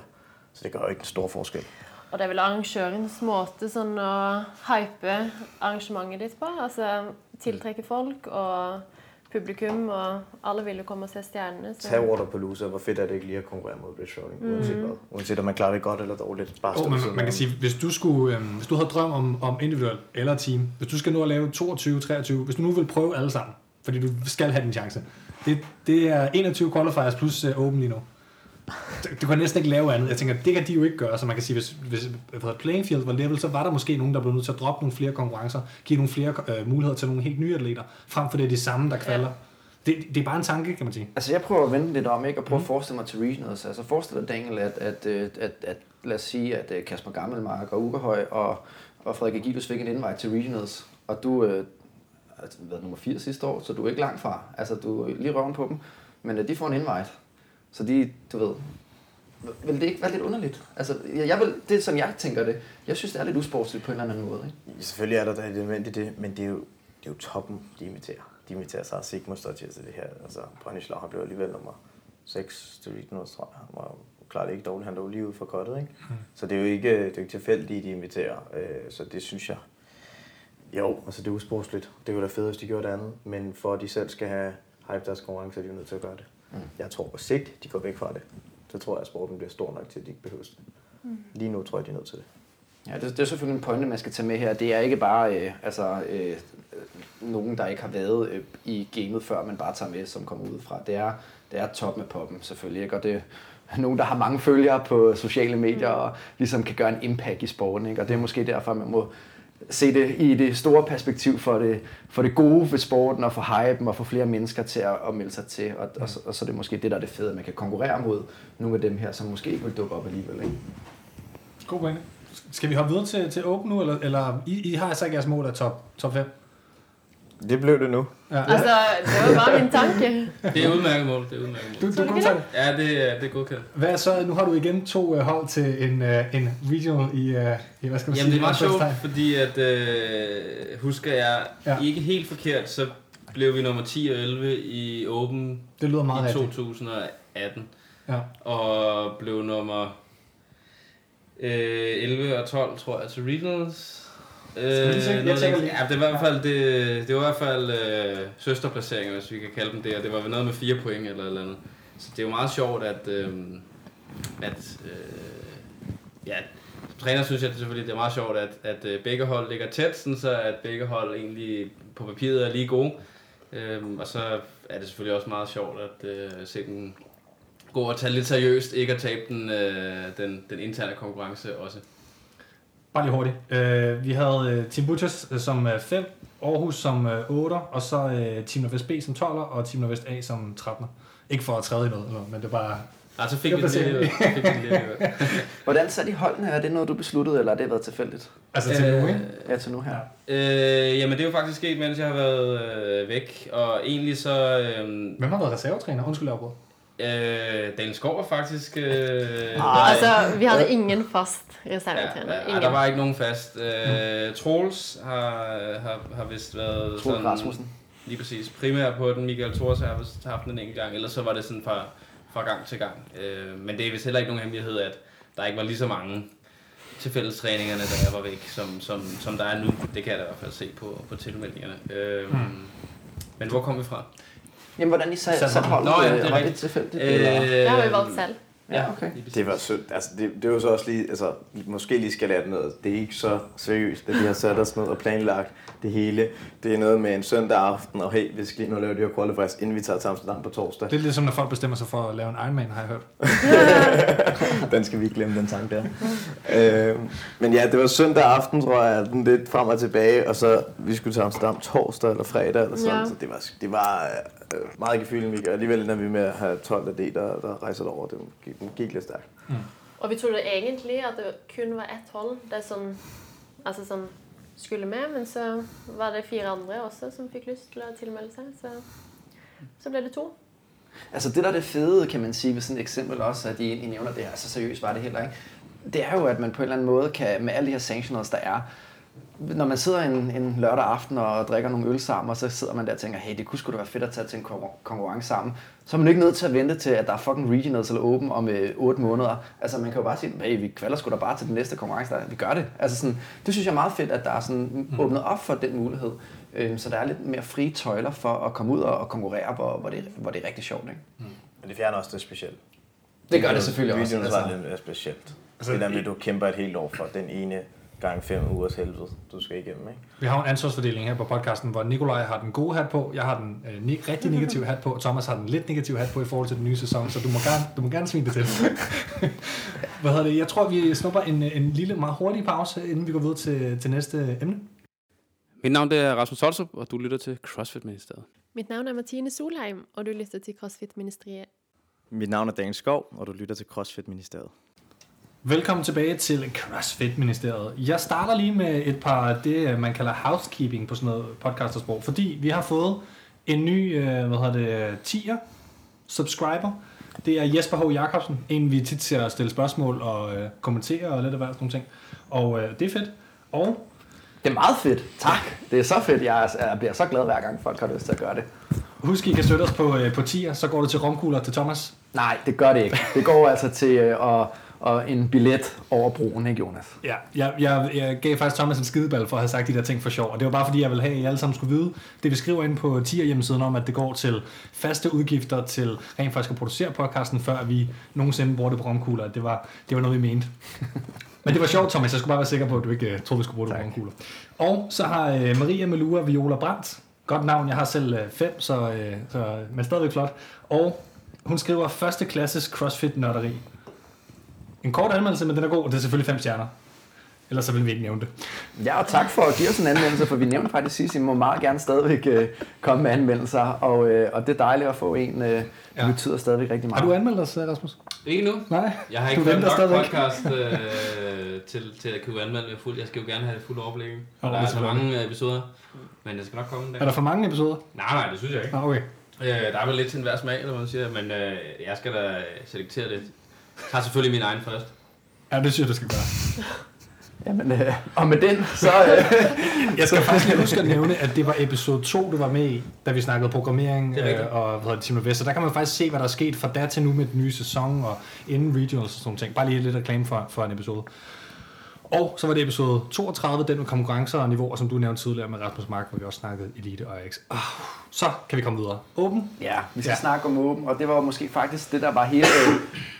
Så det gør jo ikke en stor forskel. Og det er vel arrangørens måte sånn å hype arrangementet ditt på. Altså tiltrekke folk og publikum, og alle vil jo komme og se stjernene. Så. Tag Waterpalooza, hvor fedt er det ikke lige at konkurrere mod British Rowing, mm. uanset hvad. Uanset om man klarer det godt eller dårligt. Bare oh, man, man kan sige, hvis du, skulle, øhm, hvis du havde drøm om, om individuel eller team, hvis du skal nu at lave 22, 23, hvis du nu vil prøve alle sammen, fordi du skal have din chance. Det, det er 21 qualifiers plus uh, open lige nu du kan næsten ikke lave andet. Jeg tænker, det kan de jo ikke gøre, så man kan sige, hvis, hvis playing field var level, så var der måske nogen, der blev nødt til at droppe nogle flere konkurrencer, give nogle flere øh, muligheder til nogle helt nye atleter, frem for det er de samme, der kvalder. Ja. Det, det er bare en tanke, kan man sige. Altså jeg prøver at vente lidt om, ikke? Og prøve mm. at forestille mig til regionals. Altså forestil dig, Daniel, at, at, at, at, at lad os sige, at øh, Kasper Gammelmark og Ugerhøj og, og Frederik Agilus fik en invite til regionals, og du øh, altså, været nummer 4 sidste år, så du er ikke langt fra. Altså du er lige røven på dem, men øh, de får en invite. Så de, du ved, vil det ikke være lidt underligt? Altså, jeg vil, det er sådan, jeg tænker det. Jeg synes, det er lidt usportsligt på en eller anden måde. Ikke? Selvfølgelig er der et element i det, men det er jo, det er jo toppen, de imiterer. De imiterer sig Sigma står til det her. Altså, Brønnislav har blevet alligevel nummer 6 til Regionals, tror jeg. Han var klart ikke dårligt, han lå lige ud for kottet, ikke? Mm. Så det er jo ikke, det er jo ikke tilfældigt, de inviterer. Øh, så det synes jeg, jo, altså det er usportsligt. Det kunne da fedt, hvis de gjorde det andet. Men for at de selv skal have hype deres konkurrence, er de jo nødt til at gøre det. Mm. Jeg tror på sigt, de går væk fra det. Så tror jeg, at sporten bliver stor nok til, at de ikke behøver det. Mm. Lige nu tror jeg, de er nødt til det. Ja, det, det er selvfølgelig en pointe, man skal tage med her. Det er ikke bare øh, altså, øh, nogen, der ikke har været øh, i gamet før, man bare tager med, som kommer udefra. Det er, det er top med poppen, selvfølgelig. Ikke? Og det er nogen, der har mange følgere på sociale medier, mm. og ligesom kan gøre en impact i sporten. Ikke? Og det er måske derfor, man må se det i det store perspektiv for det, for det gode ved sporten og for hypen og for flere mennesker til at, at melde sig til. Og, og, og, så er det måske det, der er det fede, at man kan konkurrere mod nogle af dem her, som måske ikke vil dukke op alligevel. Ikke? God pointe. Skal vi hoppe videre til, til Open nu, eller, eller I, I har altså ikke jeres mål af top, top 5? Det blev det nu. Ja. Altså, det var bare min tanke. Det er udmærket mål. Det er udmærket mål. Du, du godtager det. Ja, det, er- det er godkendt. Hvad er så? Nu har du igen to uh, hold til en, uh, en regional i, uh, i, hvad skal man Jamen, det er meget sige? sjovt, fordi at, øh, husker jeg Ja. ikke helt forkert, så blev vi nummer 10 og 11 i Open Det lyder meget i rigtigt. 2018. Ja. Og blev nummer øh, 11 og 12, tror jeg, til Regionals. Øh? Jeg lige. Ja, det var i hvert fald, det, det var i hvert fald øh, søsterplaceringer, hvis vi kan kalde dem det, og det var noget med fire point eller et eller andet. Så det er jo meget sjovt, at, øh, at øh, ja, som træner synes jeg det selvfølgelig, det er meget sjovt, at, at øh, begge hold ligger tæt, sådan så at begge hold egentlig på papiret er lige gode. Øhm, og så er det selvfølgelig også meget sjovt at øh, se den gå og tage lidt seriøst, ikke at tabe den, øh, den, den interne konkurrence også. Bare lige hurtigt. Uh, vi havde uh, Team Butchers uh, som 5, Aarhus som uh, 8, og så uh, Team Nordvest B som 12, og Team Nordvest A som 13. Ikke for at træde i noget, men det er bare... Nej, så fik vi placerer lidt, øh, Hvordan satte I holdene? Er det noget, du besluttede, eller har det været tilfældigt? Altså til nu, ikke? Ja, til nu her. øh, Jamen det er jo faktisk sket, mens jeg har været øh, væk, og egentlig så... Øh, Hvem har været reservetræner? Undskyld, jeg. Øh, Daniel Skov var faktisk... Øh, Altså, vi havde ingen fast reservetræner. ja, Ingen. der var ikke nogen fast. Øh, Troels har, har, har vist været Troels Rasmussen. Lige præcis. Primært på den. Michael Thors har vist haft den en enkelt gang, ellers så var det sådan fra, fra gang til gang. Øh, men det er vist heller ikke nogen hemmelighed, at der ikke var lige så mange til fællestræningerne, da jeg var væk, som, som, som der er nu. Det kan jeg da i hvert fald se på, på tilmeldingerne. Øh, Hmm. Men hvor kom vi fra? Jamen, hvordan I Satte sat holdet? Nå, ja, øh, det er var det tilfældigt? eller? Det har vi valgt selv. Ja, okay. Det var sødt. Altså, det, det jo så også lige, altså, måske lige skal lære det noget. Det er ikke så seriøst, at vi har sat os ned og planlagt det hele. Det er noget med en søndag aften, og hey, vi skal lige nu lave de her qualifiers, inden vi tager til Amsterdam på torsdag. Det er lidt som, når folk bestemmer sig for at lave en Ironman, har jeg hørt. Den skal vi ikke glemme, den tanke der. øh, men ja, det var søndag aften, tror jeg, den lidt frem og tilbage, og så vi skulle til Amsterdam torsdag eller fredag eller sådan, Ja. så det var, det var øh, meget gefyldende, og alligevel når vi med at have 12 atleter, der rejser over, det gik, det gik lidt stærkt. Og vi trodde egentlig at det kun var ett hold der som, altså som skulle med, men så var det fire andre også som fik lyst til at tilmelde sig, så, så blev det to. Altså det der er det fede, kan man sige, ved sådan et eksempel også, at I, I nævner det her, så seriøst var det heller ikke. Det er jo, at man på en eller anden måde kan, med alle de her sanctioners, der er, når man sidder en, en lørdag aften og drikker nogle øl sammen, og så sidder man der og tænker, hey, det kunne sgu da være fedt at tage til en konkur- konkurrence sammen, så er man ikke nødt til at vente til, at der er fucking regionals eller open om øh, 8 måneder. Altså man kan jo bare sige, hey, vi kvalder sgu da bare til den næste konkurrence, der, vi gør det. Altså sådan, det synes jeg er meget fedt, at der er sådan åbnet op for den mulighed. Øhm, så der er lidt mere frie tøjler for at komme ud og, og konkurrere, hvor, hvor, det, hvor det er rigtig sjovt. Ikke? Men det fjerner også det specielt. Det gør det selvfølgelig også. Videoen Altså. var lidt mere specielt. Altså, Altså, det der med, du kæmper et helt år for den ene gang fem ugers helvede, du skal igennem, ikke? Vi har en ansvarsfordeling her på podcasten, hvor Nikolaj har den gode hat på, jeg har den øh, ne- rigtig negative hat på, og Thomas har den lidt negative hat på i forhold til den nye sæson, så du må gerne, du må gerne svine det til. Hvad hedder det? Jeg tror, vi snupper en, en lille, meget hurtig pause, inden vi går videre til, til næste emne. Mit navn er Rasmus Tolstrup, og du lytter til CrossFit Ministeriet. Mit navn er Martine Solheim, og du lytter til CrossFit-ministeriet. Mit navn er Daniel Skov, og du lytter til CrossFit Ministeriet. Velkommen tilbage til CrossFit-ministeriet. Jeg starter lige med et par det, man kalder housekeeping på sådan noget podcastersprog, fordi vi har fået en ny, øh, hvad hedder det, tier subscriber. Det er Jesper H. Jacobsen, en vi tit ser stille spørgsmål og øh, kommentere og lidt af hvert sådan nogle ting. Og øh, det er fedt. Og Det er meget fedt. Tak. Det er så fedt. Jeg, er, jeg bliver så glad hver gang folk har lyst til at gøre det. husk, I kan støtte os på, øh, på tier, så går det til romkugler til Thomas. Nej, det gør det ikke. Det går altså til øh, at, og en billet over broen, ikke Jonas? Ja, jeg, jeg, jeg gav faktisk Thomas en skideball for at have sagt de der ting for sjov, og det var bare fordi, jeg ville have, at I alle sammen skulle vide, det vi skriver ind på tier hjemmesiden om, at det går til faste udgifter til rent faktisk at producere podcasten, før vi nogensinde bruger det på romkugler. Det var, det var noget, vi mente. Men det var sjovt, Thomas. Jeg skulle bare være sikker på, at du ikke uh, troede, vi skulle bruge det på romkugler. Og så har uh, Maria Melua Viola Brandt, godt navn, jeg har selv uh, fem, så, uh, så, men stadigvæk flot. Og hun skriver første klasses CrossFit nørderi. En kort anmeldelse, men den er god, og det er selvfølgelig fem stjerner. Ellers så vil vi ikke nævne det. Ja, og tak for at give os en anmeldelse, for vi nævner faktisk sidst, at I må meget gerne stadigvæk øh, komme med anmeldelser, og, øh, og det er dejligt at få en, øh, det Ja. betyder stadigvæk rigtig meget. Har du anmeldt os, Rasmus? Ikke nu. Nej. Jeg har Du ikke fået nok stadigvæk. podcast øh, til, til at kunne anmelde det fuldt. Jeg skal jo gerne have det fulde overblik. Og der det er så mange øh, episoder, men det skal nok komme en dag. Er der for mange episoder? Nej, nej, det synes jeg ikke. Ah, okay. Øh, der er vel lidt til enhver smag, eller hvad man siger, men øh, jeg skal da selektere det. Jeg tager selvfølgelig min egen først. Ja, det synes jeg, du skal gøre. Jamen, øh, og med den, så... Øh, Jeg skal faktisk lige huske at nævne, at det var episode 2, du var med i, da vi snakkede programmering er øh, og hvad hedder det, Team Vest. Så der kan man faktisk se, hvad der er sket fra da til nu med den nye sæson og inden regionals og sådan nogle ting. Bare lige lidt reklame for, for en episode. Og så var det episode 32, den med konkurrencer og niveauer, som du nævnte tidligere med Rasmus Mark, hvor vi også snakkede Elite og AX. Ah, så kan vi komme videre. Åben. Ja, vi skal Ja. ja. snakke om åben, og det var måske faktisk det, der var hele øh,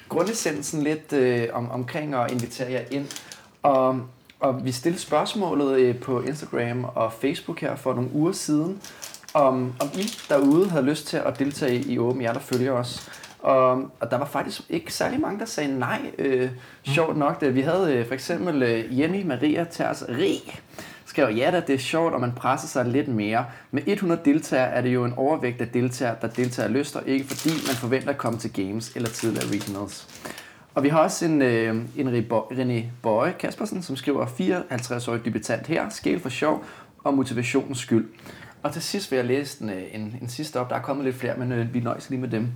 grundessensen lidt øh, om, omkring at invitere jer ind. Og, og vi stillede spørgsmålet øh, på Instagram og Facebook her for nogle uger siden, om, om I derude havde lyst til at deltage i åben, jer der følger os. Og, og der var faktisk ikke særlig mange, der sagde nej. Øh, sjovt nok, det. vi havde øh, for eksempel øh, Jenny Maria Ters Rig, skrev, ja da, det er sjovt, og man presser sig lidt mere. Med 100 deltagere er det jo en overvægt af deltagere, der deltager lyst, og ikke fordi man forventer at komme til games eller tidligere regionals. Og vi har også en, øh, en René Bøje Kaspersen, som skriver 54-årig debutant her, skæl for sjov og motivationens skyld. Og til sidst vil jeg læse en, øh, en, en sidste op. Der er kommet lidt flere, men øh, vi nøjes lige med dem.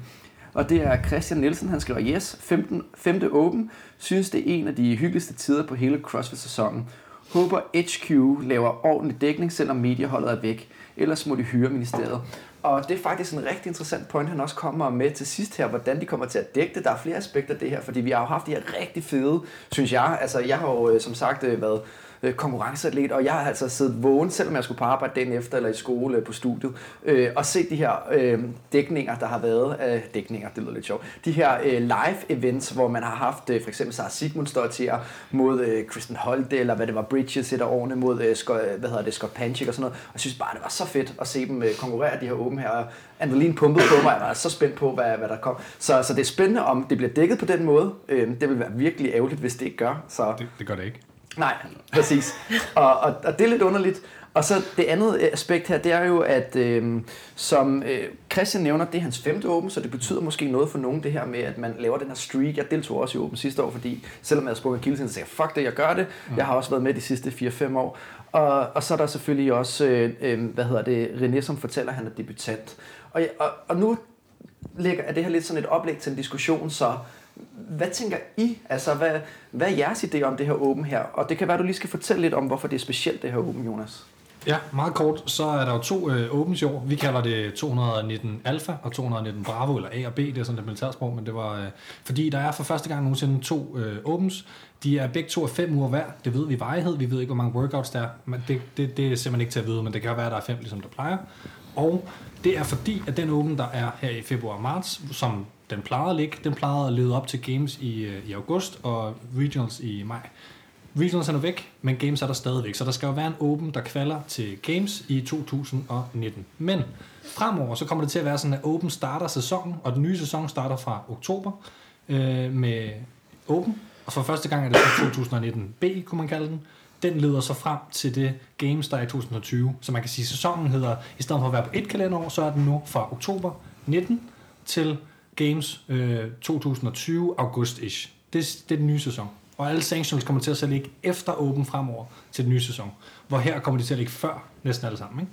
Og det er Christian Nielsen, han skriver, yes, 15, 5. Open, synes det er en af de hyggeligste tider på hele CrossFit-sæsonen. Håber HQ laver ordentlig dækning, selvom medieholdet er væk. Ellers må de hyre ministeriet. Og det er faktisk en rigtig interessant point, han også kommer med til sidst her, hvordan de kommer til at dække det. Der er flere aspekter af det her, fordi vi har jo haft de her rigtig fede, synes jeg. Altså, jeg har jo øh, som sagt øh, været øh, konkurrenceatlet, og jeg har altså siddet vågen, selvom jeg skulle på arbejde dagen efter, eller i skole øh, på studiet, øh, og set de her øh, dækninger, der har været, øh, dækninger, det lyder lidt sjovt, de her øh, live events, hvor man har haft øh, for eksempel Sarah Sigmund står til mod øh, Kristen Holte, eller hvad det var, Bridges sætter årene mod, øh, Scott, hvad hedder det, Scott Panchik og sådan noget, og jeg synes bare, det var så fedt at se dem øh, konkurrere, de her åben her, og Anneline pumpede på mig, jeg var så spændt på, hvad, hvad der kom. Så, så det er spændende, om det bliver dækket på den måde. Øh, det vil være virkelig ærgerligt, hvis det ikke gør. Så Det, det gør det ikke. Nej, præcis. Og, og, og det er lidt underligt. Og så det andet aspekt her, det er jo, at øh, som øh, Christian nævner, det er hans femte åben, så det betyder måske noget for nogen, det her med, at man laver den her streak. Jeg deltog også i åben sidste år, fordi selvom jeg havde sprunget kilden, så sagde jeg, fuck det, jeg gør det. Jeg har også været med de sidste 4-5 år. Og, og så er der selvfølgelig også, øh, øh, hvad hedder det, René, som fortæller, at han er debutant. Og, og, og nu lægger, er det her lidt sådan et oplæg til en diskussion, så hvad tænker I? Altså, hvad, hvad er jeres idé om det her åben her? Og det kan være, du lige skal fortælle lidt om, hvorfor det er specielt, det her åben, Jonas. Ja, meget kort, så er der jo to øh, i år. Vi kalder det 219 Alpha og 219 Bravo, eller A og B, det er sådan et militærsprog, men det var, øh, fordi der er for første gang nogensinde to øh. De er begge to af fem uger hver. Det ved vi varighed, vi ved ikke, hvor mange workouts der er, men det, det, det er simpelthen ikke til at vide, men det kan jo være, at der er fem, ligesom der plejer. Og det er fordi, at den åben, der er her i februar og marts, som den plejede at ligge, den plejede at lede op til Games i, øh, i august og Regionals i maj. Regionals er nu væk, men Games er der stadigvæk, så der skal jo være en open, der kvalder til Games i 2019. Men fremover, så kommer det til at være sådan, at Open starter sæsonen, og den nye sæson starter fra oktober øh, med Open, og for første gang er det så 2019 B, kunne man kalde den. Den leder så frem til det Games, der er i 2020. Så man kan sige, at sæsonen hedder, i stedet for at være på et kalenderår, så er den nu fra oktober 19 til Games øh, 2020 august-ish. Det, det er den nye sæson. Og alle sanctions kommer til at så ligge efter Open fremover til den nye sæson. Hvor her kommer de til at ligge før næsten alle sammen. Ikke?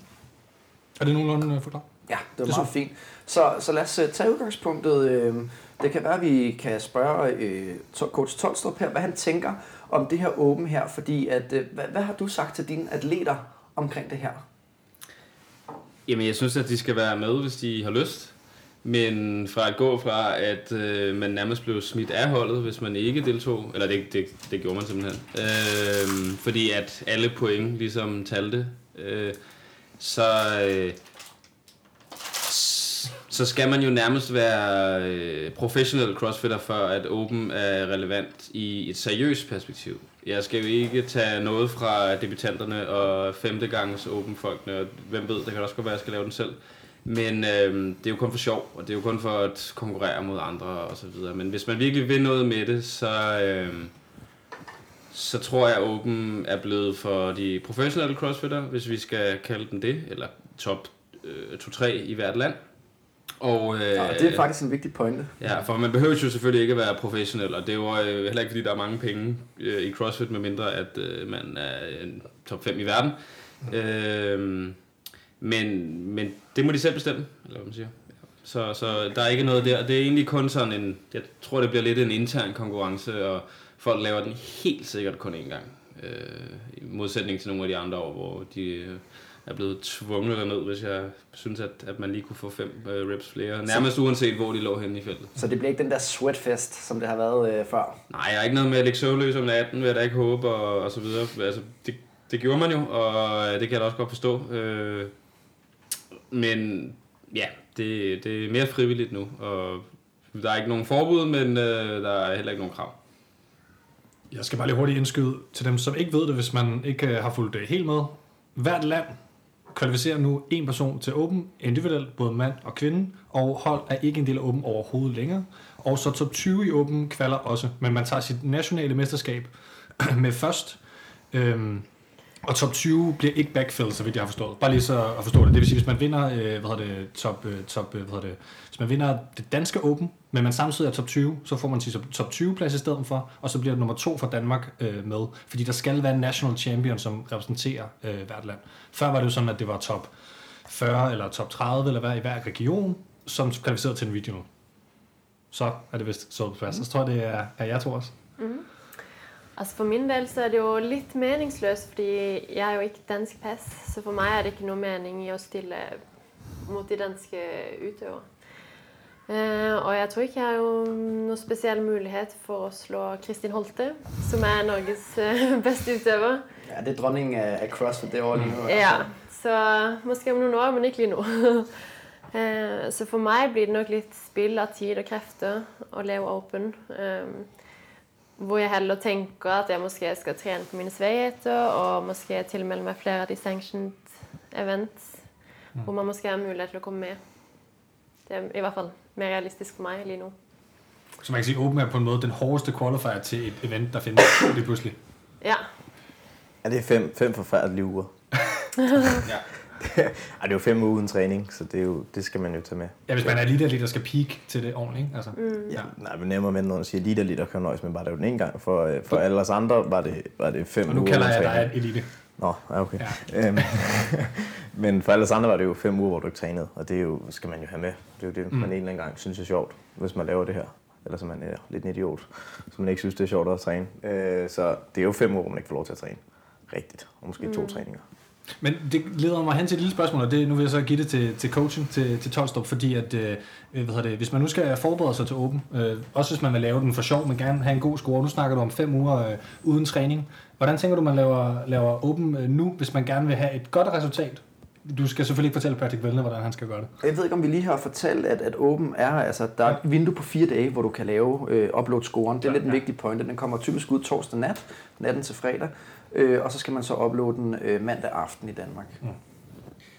Er det nogenlunde øh, forklaret? Ja, det var Det er meget fint. Så, så lad os øh, tage udgangspunktet. Øh, det kan være, at vi kan spørge øh, coach Tolstrup her, hvad han tænker om det her åben her, fordi at, øh, hvad, hvad har du sagt til dine atleter omkring det her? Jamen, jeg synes, at de skal være med, hvis de har lyst. Men fra at gå fra, at øh, man nærmest blev smidt af holdet, hvis man ikke deltog, eller det, det, det gjorde man simpelthen, øh, fordi at alle point ligesom talte, øh, så, øh, så skal man jo nærmest være øh, professionel crossfitter, for at Open er relevant i et seriøst perspektiv. Jeg skal jo ikke tage noget fra debutanterne og femte gangs Open folkene, og hvem ved, det kan også godt være, at jeg skal lave den selv. Men øh, det er jo kun for sjov, og det er jo kun for at konkurrere mod andre og så videre. Men hvis man virkelig vil noget med det, så, øh, så tror jeg, at Open er blevet for de professionelle crossfitter, hvis vi skal kalde dem det, eller top øh, 2-3 i hvert land. Og, øh, Ja, det er faktisk en vigtig pointe. Ja, for man behøver jo selvfølgelig ikke at være professionel, og det er jo øh, heller ikke, fordi der er mange penge øh, i CrossFit, medmindre at øh, man er top 5 i verden. Øh, men, men det må de selv bestemme, eller hvad man siger. Så, så der er ikke noget der. Det er egentlig kun sådan en, jeg tror det bliver lidt en intern konkurrence, og folk laver den helt sikkert kun én gang. Øh, I modsætning til nogle af de andre år, hvor de øh, er blevet tvunget derned, hvis jeg synes, at, at man lige kunne få fem øh, reps flere. Nærmest uanset, hvor de lå henne i feltet. Så det bliver ikke den der sweatfest, som det har været øh, før. Nej, jeg er ikke noget med at ligge søvnløs om natten, vil jeg da ikke håbe, og, og så videre. Altså, det, det gjorde man jo, og det kan jeg da også godt forstå. Øh, men ja, det, det er mere frivilligt nu, og der er ikke nogen forbud, men øh, der er heller ikke nogen krav. Jeg skal bare lige hurtigt indskyde til dem, som ikke ved det, hvis man ikke øh, har fulgt det helt med. Hvert land kvalificerer nu en person til Open individuelt, både mand og kvinde, og hold er ikke en del af Open overhovedet længere. Og så top 20 i Open kvalder også, men man tager sit nationale mesterskab med først. Øhm, og top 20 bliver ikke backfilled, så vidt jeg har forstået. Bare lige så at forstå det. Det vil sige, hvis man vinder, øh, hvad hedder det, top, øh, top, øh, hvad hedder det, hvis man vinder det danske Open, men man samtidig er top 20, så får man sig top 20 plads i stedet for, og så bliver det nummer to for Danmark øh, med. Fordi der skal være en national champion, som repræsenterer øh, hvert land. Før var det jo sådan, at det var top 40 eller top 30 eller hvad i hver region, som kvalificerede til en video. Så er det vist så på plads. Så tror jeg, det er, er jeg to også. Mhm. Altså For min del så er det jo litt meningsløst, fordi jeg har jo ikke dansk pass. Så for meg er det ikke noe mening i å stille mot de danske utøvere. Eh, og jeg tror ikke jeg har jo noe spesiell mulighet for å slå Kristin Holte, som er Norges eh, beste utøver. Ja, det er dronningen af, af CrossFit det år lige nu. Ja, så måske om noen år, men ikke lige nu. Eh, Så for meg blir det nok litt spill av tid og krefter å leve open. Eh, Hvor jeg heller tenker at jeg måske skal trene på mine svagheter, og måske tilmelde meg flere av de sanctioned events, hvor man måske har mulighet til å komme med. Det er i hvert fall mer realistisk for meg lige nu. Så man kan sige, Open er på en måde den hårdeste qualifier til et event, der findes lige pludselig. Ja. Ja, det er fem, fem forfærdelige uger. Ja. Ej, det er jo fem uger uden træning, så det, er jo, det skal man jo tage med. Ja, hvis man er lige der, der skal peak til det ordentligt, ikke? Altså. Mm. Ja, nej, men nemmere med, når man siger liter liter kan nøjes med bare det den en gang. For, øh, for alle os andre var det, var det fem Og nu uger kalder jeg træning. dig elite. Nå, ja, okay. Ja. Øhm, men for alle os andre var det jo fem uger, hvor du ikke trænede, og det er jo, skal man jo have med. Det er jo det, man en eller anden gang synes er sjovt, hvis man laver det her. Eller så man er lidt en idiot, så man ikke synes, det er sjovt at træne. Øh, så det er jo fem uger, hvor man ikke får lov til at træne. Rigtigt. Og måske mm. to træninger. Men det leder mig hen til et lille spørgsmål, og det, nu vil jeg så give det til, til coachen, til, til Tolstrup, fordi at, øh, hvad hedder det, hvis man nu skal forberede sig til Open, øh, også hvis man vil lave den for sjov, men gerne have en god score, nu snakker du om fem uger øh, uden træning. Hvordan tænker du, man laver, laver Open øh, nu, hvis man gerne vil have et godt resultat? Du skal selvfølgelig ikke fortælle Patrick Vellner, hvordan han skal gøre det. Jeg ved ikke, om vi lige har fortalt, at, at Open er, altså, der er et vindue på fire dage, hvor du kan lave øh, upload-scoren. Det er Ja, lidt en ja. vigtig pointe. Den kommer typisk ud torsdag nat, natten til fredag, øh, og så skal man så uploade den øh, mandag aften i Danmark.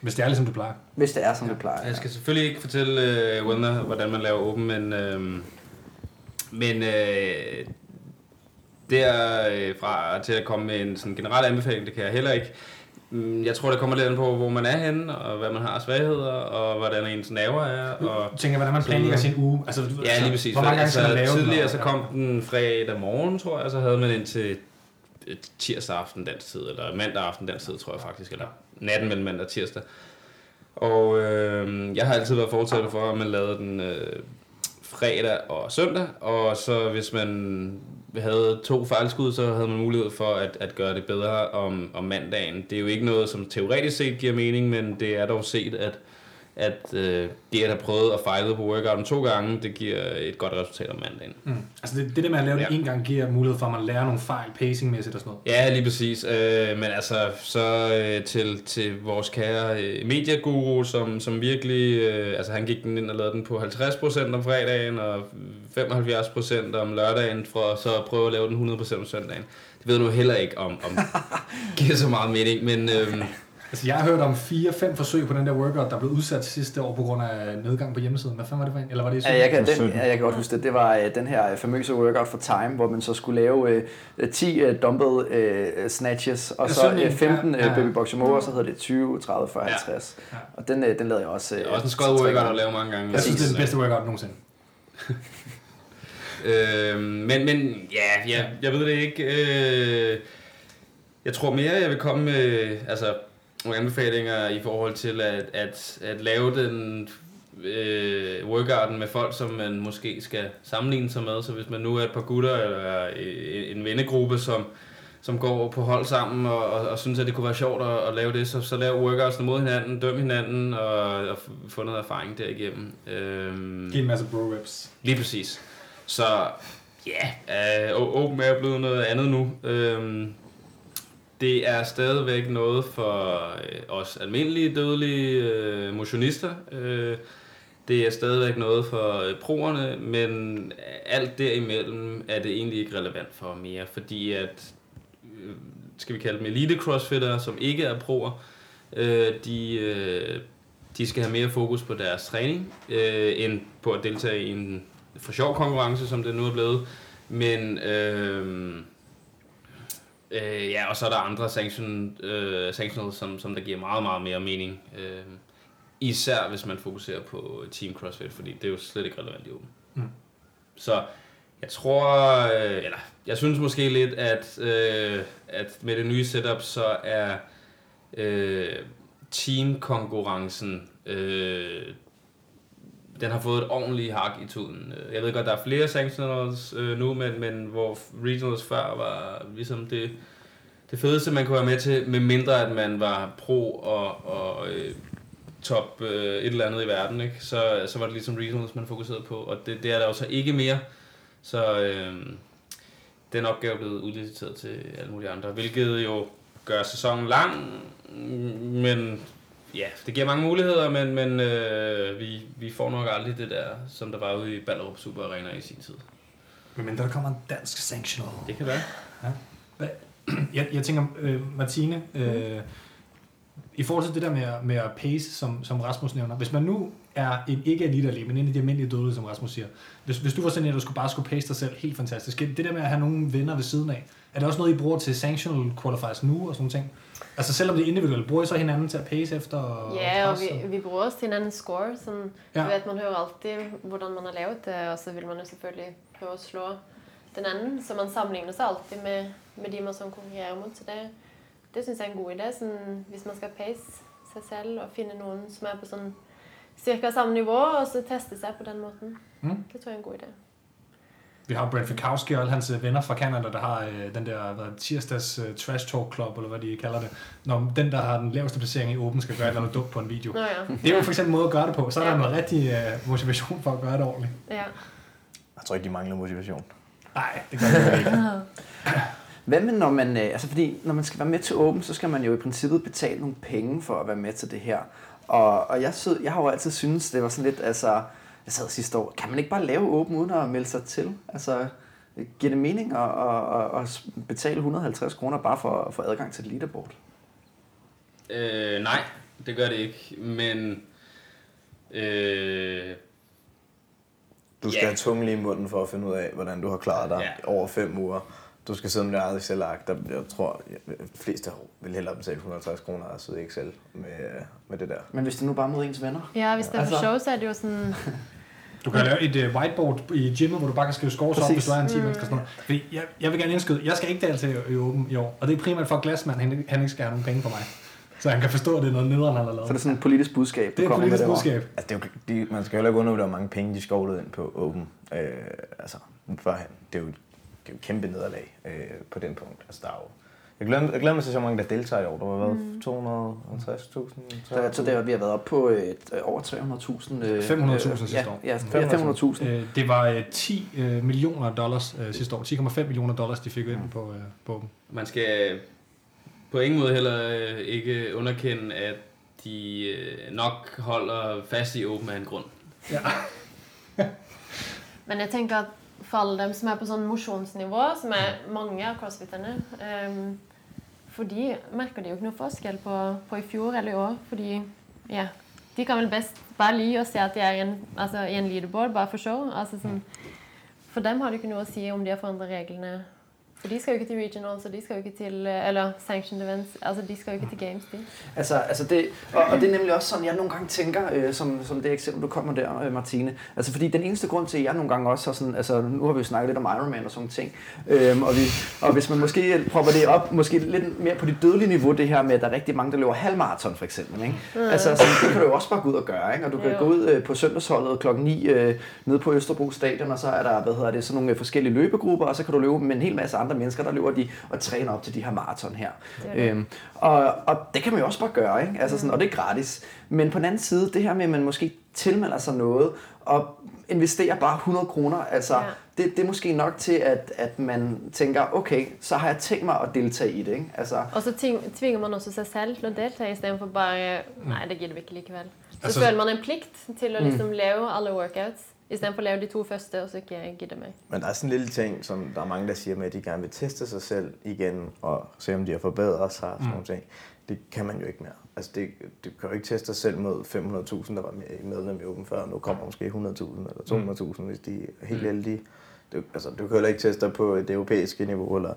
Hvis det er ligesom du plejer. Hvis det er, som det plejer. Jeg skal selvfølgelig ikke fortælle øh, Wellner, hvordan man laver åben, men, øh, men øh, derfra til at komme med en sådan generel anbefaling, det kan jeg heller ikke. Mm, Jeg tror, det kommer lidt an på, hvor man er henne, og hvad man har af svagheder, og hvordan ens nerver er. Og, Jeg tænker, hvordan man planlægger sin uge. Altså, du- ja, lige præcis. Hvor mange gange skal man lave altså, den, tidligere og- så kom den fredag morgen, tror jeg, så havde man indtil Øh, tirsdag aften dansk tid, eller mandag aften dansk tid, tror jeg faktisk, eller natten mellem mandag og tirsdag. Og øh, jeg har altid været fortæller for, at man lavede den øh, fredag og søndag, og så hvis man havde to fejlskud, så havde man mulighed for at, at gøre det bedre om, om mandagen. Det er jo ikke noget, som teoretisk set giver mening, men det er dog set, at, at øh, det at have prøvet og fejlet på workouten to gange, det giver et godt resultat om mandagen. Mm. Altså det, det der med at lave det Ja. en gang, giver mulighed for, at man lærer nogle fejl pacingmæssigt og sådan noget. Ja, lige præcis. Øh, men altså, så øh, til, til vores kære øh, medieguru, som, som virkelig... Øh, altså, han gik den ind og lavede den på 50% om fredagen, og 75% om lørdagen, for så at prøve at lave den 100% om søndagen. Det ved jeg nu heller ikke, om, om giver så meget mening, men... Øh, Altså, jeg har hørt om fire-fem forsøg på den der workout, der blev udsat sidste år på grund af nedgang på hjemmesiden. Hvad fanden var det for en? Eller var det i Ja, jeg kan, den, 17. ja, jeg kan godt huske det. Det var øh, den her famøse workout for Time, hvor man så skulle lave øh, 10 øh, dumbbell øh, snatches, og Ja, så øh, 15 ja, ja. øh, baby box jumbo, og så hedder det 20, 30, 40, 50. Ja. Og den, øh, den lavede jeg også. Det Øh, er også en skød workout at lave mange gange. Jeg synes, det er den bedste workout nogensinde. Øh, men, men ja, jeg, jeg ved det ikke. Øh, jeg tror mere, jeg vil komme med altså, nogle anbefalinger i forhold til at, at, at lave den øh, workouten med folk, som man måske skal sammenligne sig med. Så hvis man nu er et par gutter eller øh, en vennegruppe, som, som går på hold sammen og, og, og synes, at det kunne være sjovt at, at lave det, så, så lav workouts mod hinanden, døm hinanden og, og få noget erfaring derigennem. Øh, Giv en masse bro reps. Lige præcis. Så ja, yeah, uh, Open er blevet noget andet nu. Øhm, det er stadigvæk noget for øh, os almindelige dødelige øh, motionister. Øh, det er stadigvæk noget for øh, proerne, men alt derimellem er det egentlig ikke relevant for mere, fordi at, øh, skal vi kalde dem elite crossfitter, som ikke er proer, øh, de, øh, de skal have mere fokus på deres træning, øh, end på at deltage i en for sjov konkurrence, som det nu er blevet. Men øh, øh, ja, og så er der andre sanction, øh, sanctionals, som, som der giver meget, meget mere mening. Øh, især hvis man fokuserer på Team CrossFit, fordi det er jo slet ikke relevant i åben. Mm. Så jeg tror, øh, eller jeg synes måske lidt, at, øh, at med det nye setup, så er øh, teamkonkurrencen øh, den har fået et ordentligt hak i tuden. Øh, jeg ved godt, der er flere sanctionals øh, nu, men, men hvor regionals før var ligesom det, det fedeste, man kunne være med til, med mindre at man var pro og, og øh, top øh, et eller andet i verden, ikke? Så, så var det ligesom regionals, man fokuserede på, og det, det er der jo så ikke mere. Så øh, den opgave er blevet udliciteret til alle mulige andre, hvilket jo gør sæsonen lang, men ja, det giver mange muligheder, men, men øh, vi, vi får nok aldrig det der, som der var ude i Ballerup Super Arena i sin tid. Men mindre der kommer en dansk sanctional. Det kan være. Jeg, jeg tænker, øh, Martine, øh, i forhold til det der med, med at pace, som, som Rasmus nævner, hvis man nu er en ikke elite men en af de almindelige døde, som Rasmus siger, hvis, hvis du var sådan en, at du skulle bare skulle pace dig selv helt fantastisk, det der med at have nogle venner ved siden af, er det også noget, I bruger til sanctional qualifiers nu og sådan ting? Altså selvom det er individuelt, bruger I så hinanden til at pace efter? Og Ja, og pres, vi, vi bruger også til hinandens score. Sådan, Ja. Du vet, man hører alltid hvordan man har lavet det, og så vil man jo selvfølgelig prøve at slå den anden. Så man sammenligner sig alltid med, med de man som konkurrerer mot. Så det, det synes jeg er en god idé. Sådan, hvis man skal pace sig selv og finde nogen, som er på sådan cirka samme niveau, og så teste sig på den måten. Mm. Det tror jeg er en god idé. Vi har Brent Fikowski og alle hans øh, venner fra Canada, der har øh, den der hvad, tirsdags øh, trash talk club, eller hvad de kalder det. Når den, der har den laveste placering i Open, skal gøre et eller andet dumt på en video. Nå ja. Det er jo for eksempel en måde at gøre det på. Så er der Ja. noget rigtig øh, motivation for at gøre det ordentligt. ja. Jeg tror ikke, de mangler motivation. Nej, det gør det ikke. Hvad med, når man, øh, altså fordi, når man skal være med til Open, så skal man jo i princippet betale nogle penge for at være med til det her. Og, og jeg, syd, jeg har jo altid syntes, det var sådan lidt, altså, jeg sad sidste år, kan man ikke bare lave Open uden at melde sig til? Altså, giver det mening at, at, at, at betale 150 kroner bare for at få adgang til et leaderboard? Øh, nej, det gør det ikke, men... Øh, Du skal Ja. have tungen lige i munden for at finde ud af, hvordan du har klaret dig Ja. over fem uger. Du skal sidde med dit eget Excel-ark. Der, jeg tror, jeg, de fleste vil hellere betale 150 kroner og sidde i Excel med, med det der. Men hvis det nu bare er mod ens venner? ja, hvis det er for Altså- show, så er det jo sådan... Du kan lave et uh, whiteboard i gymmet, hvor du bare kan skrive scores op, Præcis. hvis du er en 10 mennesker. Sådan noget. Fordi jeg, jeg vil gerne indskyde, jeg skal ikke deltage i Open i år. Og det er primært for, at Glasman han, han ikke skal have nogen penge for mig. Så han kan forstå, at det er noget nederen, han har lavet. Så er det sådan et politisk budskab, det er et politisk budskab. Altså, det er jo, de, man skal heller ikke undervurdere, hvor mange penge de skovlede ind på Open. Øh, altså, førhen. Det er jo, det er jo kæmpe nederlag øh, på den punkt. Altså, der er jo, jeg glemmer, jeg glemmer til så mange, der deltager i år. Der var været Mm. 250.000? Så, så det, vi har været oppe på et, øh, over 300.000. øh, 500.000 øh, sidste ja, år. Ja, ja 500.000. Øh, det var øh, 10 øh, millioner dollars øh, sidste år. 10,5 millioner dollars, de fik ind på, øh, på Open. man skal på ingen måde heller øh, ikke underkende, at de øh, nok holder fast i Open af en grund. Ja. Men jeg tenker at for alle dem som er på sånn mosjonsnivå, som er mange av crossfitterne, ehm, For de merker de jo ikke noe forskjell på, på i fjor eller i år. Fordi ja, de kan vel best bare ly og se at de er i en, altså, i en leaderboard bare for show. Altså, sånn, for dem har det ikke noe å si om de har forandret reglene. For de skal jo ikke til regionals, og de skal jo ikke til eh, Eller sanctioned events. Altså, de skal jo ikke til games, de. Altså, altså det, og, og det er nemlig også sådan, jeg nogle gange tænker, øh, som, som det eksempel, du kommer der, øh, Martine. Altså, fordi den eneste grund til, at jeg nogle gange også har sådan, altså, nu har vi jo snakket lidt om Ironman og sådan ting, øhm, og, vi, og hvis man måske propper det op, måske lidt mere på det dødelige niveau, det her med, at der er rigtig mange, der løber halvmarathon for eksempel, ikke? Mm. Altså, sådan, det kan du jo også bare gå ud og gøre, ikke? Og du kan Jo. gå ud øh, på søndagsholdet klokken 9 øh, nede på Østerbro Stadion, og så er der, hvad hedder det, sådan nogle øh, forskellige løbegrupper, og så kan du løbe med en hel masse andre mennesker, der løber de og træner op til de her maraton her. Det det. Øhm, og, og det kan man jo også bare gøre, ikke? Altså sådan, og det er gratis. Men på den anden side, det her med, at man måske tilmelder sig noget, og investerer bare 100 kroner, altså Ja. det, det er måske nok til, at, at man tænker, okay, så har jeg tænkt mig at deltage i det, ikke? Altså, Og så tvinger man også seg selv til å delta istedenfor bare Nei, det gidder vi ikke likevel. Så Altså- føler man en plikt til å liksom leve alle workouts istedenfor å leve de to første og så ikke gidde mer. Men der er sådan en lille ting, som der er mange, der siger med, at de gerne vil teste sig selv igen, og se om de har forbedret sig og sådan nogle ting. Det kan man jo ikke mere. Altså, det, du kan jo ikke teste dig selv mod 500.000, der var med- medlem i Open før. Nu kommer måske 100.000 eller 200.000, hvis de er helt heldige. Du, altså, du kan heller ikke teste dig på det europæiske niveau, eller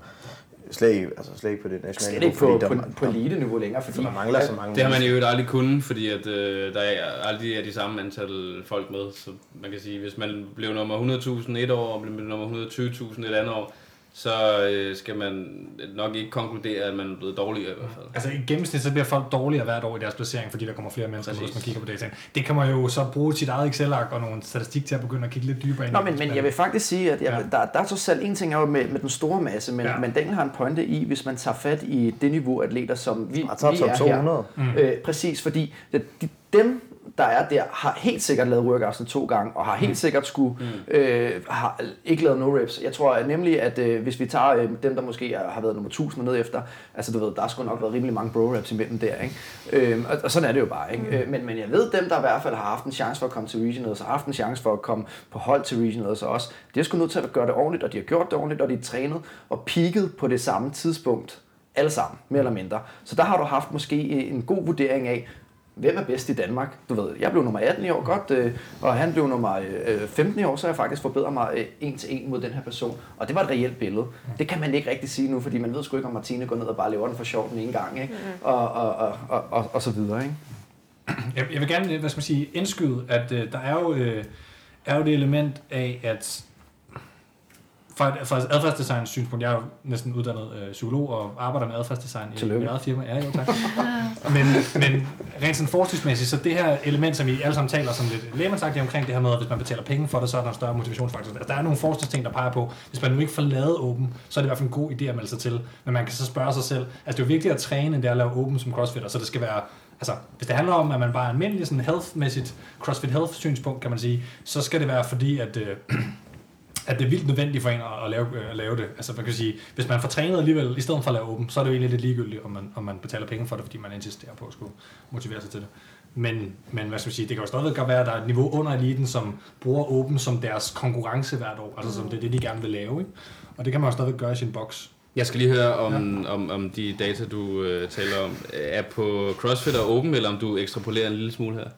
slet ikke, altså, slet ikke på det nationale slet ikke på, fordi på, der, på elite-niveau længere, fordi der mangler så mange Det har man jo aldrig kunnet, fordi at, øh, der er aldrig er de samme antal folk med. Så man kan sige, hvis man blev nummer 100.000 et år, og blev nummer 120.000 et andet år, så øh, skal man nok ikke konkludere, at man er blevet dårligere i hvert fald. Altså i gennemsnit, så bliver folk dårligere hvert år i deres placering, fordi der kommer flere mennesker, Præcis. hvis man kigger på dataen. Det kan man jo så bruge sit eget Excel-ark og nogle statistik til at begynde at kigge lidt dybere ind Nå, i. men, men jeg vil faktisk sige, at jeg, Ja. der, der er trods alt en ting er jo med, med den store masse, men, Ja. men Daniel har en pointe i, hvis man tager fat i det niveau atleter, som vi, vi er 200. her. Mm. Øh, præcis, fordi det, de, dem, der er der, har helt sikkert lavet workouts to gange, og har helt sikkert skulle, mm. øh, har ikke lavet no reps. Jeg tror nemlig, at øh, hvis vi tager øh, dem, der måske er, har været nummer 1000 og ned efter, altså du ved, der sgu nok været rimelig mange bro reps imellem der, ikke? Øh, og, og, sådan er det jo bare, ikke? Mm. Øh, men, men jeg ved, dem, der i hvert fald har haft en chance for at komme til regionals, og har haft en chance for at komme på hold til regionals også, de har sgu nødt til at gøre det ordentligt, og de har gjort det ordentligt, og de er trænet og peaked på det samme tidspunkt, alle sammen, mere eller mindre. Så der har du haft måske en god vurdering af, hvem er bedst i Danmark? Du ved, jeg blev nummer 18 i år godt, øh, og han blev nummer øh, 15 i år, så har jeg faktisk forbedret mig øh, en til en mod den her person. Og det var et reelt billede. Det kan man ikke rigtig sige nu, fordi man ved sgu ikke, om Martine går ned og bare laver den for sjov den ene gang, ikke? Og, og, og, og, og, og så videre, ikke? Jeg, jeg vil gerne, hvad skal man sige, indskyde, at øh, der er jo, øh, er jo det element af, at fra, et- fra et adfærdsdesigns synspunkt, jeg er jo næsten uddannet øh, psykolog og arbejder med adfærdsdesign i Tillykke. mit eget firma. Ja, jo tak. men, men rent sådan forskningsmæssigt, så det her element, som vi alle sammen taler som lidt lægemandsagtigt omkring det her med, at hvis man betaler penge for det, så er der en større motivationsfaktor. Altså, der er nogle forskningsting, der peger på, hvis man nu ikke får lavet åben, så er det i hvert fald en god idé at melde sig til. Men man kan så spørge sig selv, altså det er jo vigtigt at træne, end det er at lave åben som crossfitter, så det skal være Altså, hvis det handler om, at man bare er almindelig sådan health-mæssigt, CrossFit Health-synspunkt, kan man sige, så skal det være fordi, at, øh, at det er vildt nødvendigt for en at, at, lave, øh, at lave det. Altså, man kan sige, hvis man får trænet alligevel, i stedet for at lave åben, så er det jo egentlig lidt ligegyldigt, om man, om man betaler penge for det, fordi man insisterer på at skulle motivere sig til det. Men, men hvad skal man sige, det kan jo stadigvæk godt være, at der er et niveau under eliten, som bruger åben som deres konkurrence hvert år, altså som det er det, de gerne vil lave, ikke? Og det kan man jo stadigvæk gøre i sin boks. Jeg skal lige høre, om, om, om de data, du øh, taler om, er på CrossFit og Open, eller om du ekstrapolerer en lille smule her.